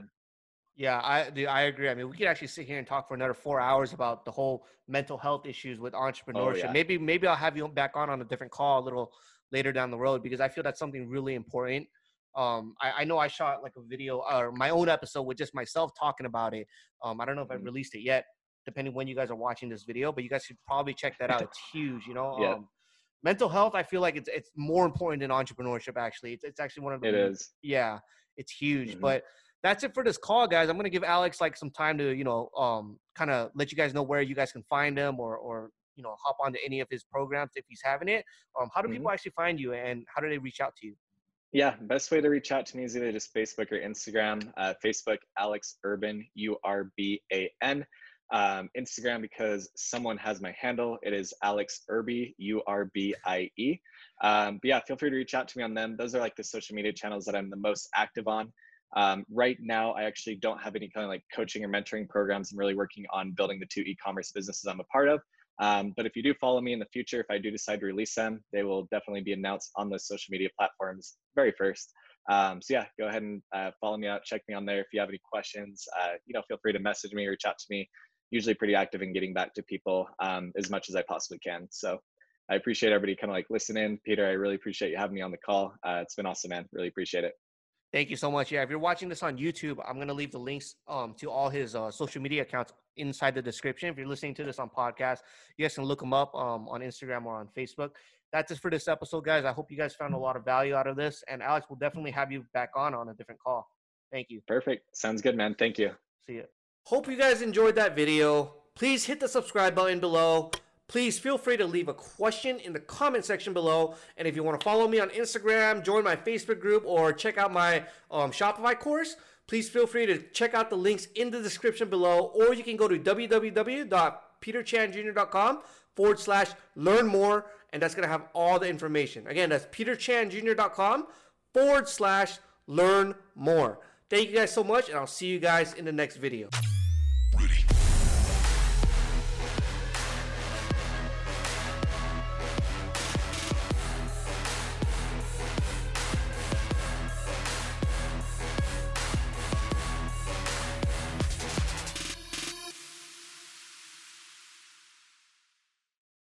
Yeah, I dude, I agree. I mean, we could actually sit here and talk for another four hours about the whole mental health issues with entrepreneurship. yeah. Maybe maybe I'll have you back on on a different call a little later down the road because I feel that's something really important. Um, I, I know I shot like a video or my own episode with just myself talking about it. Um, I don't know if I Mhm. released it yet, depending when you guys are watching this video, but you guys should probably check that out. It's huge, you know. Yeah. Um, mental health, I feel like it's it's more important than entrepreneurship. Actually, it's it's actually one of the it is yeah, it's huge. Mhm. But that's it for this call, guys. I'm gonna give Alex like some time to, you know, um, kind of let you guys know where you guys can find him or or you know hop onto any of his programs if he's having it. Um, how do Mhm. people actually find you and how do they reach out to you? Yeah, best way to reach out to me is either just Facebook or Instagram. Uh, Facebook, Alex Urban, U R B A N. Um, Instagram, because someone has my handle, it is Alex Urbie, U R B I E. Um, but yeah, feel free to reach out to me on them. Those are like the social media channels that I'm the most active on. Um, right now, I actually don't have any kind of like coaching or mentoring programs. I'm really working on building the two e commerce businesses I'm a part of. Um, but if you do follow me in the future, if I do decide to release them, they will definitely be announced on those social media platforms very first. Um, so yeah, go ahead and uh, follow me out. Check me on there. If you have any questions, uh, you know, feel free to message me, reach out to me. Usually pretty active in getting back to people um, as much as I possibly can. So I appreciate everybody kind of like listening. Peter, I really appreciate you having me on the call. Uh, it's been awesome, man. Really appreciate it. Thank you so much. Yeah, if you're watching this on YouTube, I'm gonna leave the links um, to all his uh, social media accounts inside the description. If you're listening to this on podcast, you guys can look him up um, on Instagram or on Facebook. That's it for this episode, guys. I hope you guys found a lot of value out of this, and Alex will definitely have you back on on a different call. Thank you. Perfect. Sounds good, man. Thank you. See you. Hope you guys enjoyed that video. Please hit the subscribe button below. Please feel free to leave a question in the comment section below. And if you want to follow me on Instagram, join my Facebook group, or check out my um, Shopify course, please feel free to check out the links in the description below. Or you can go to www.peterchanjr.com forward slash learn more. And that's going to have all the information. Again, that's peterchanjr.com forward slash learn more. Thank you guys so much, and I'll see you guys in the next video.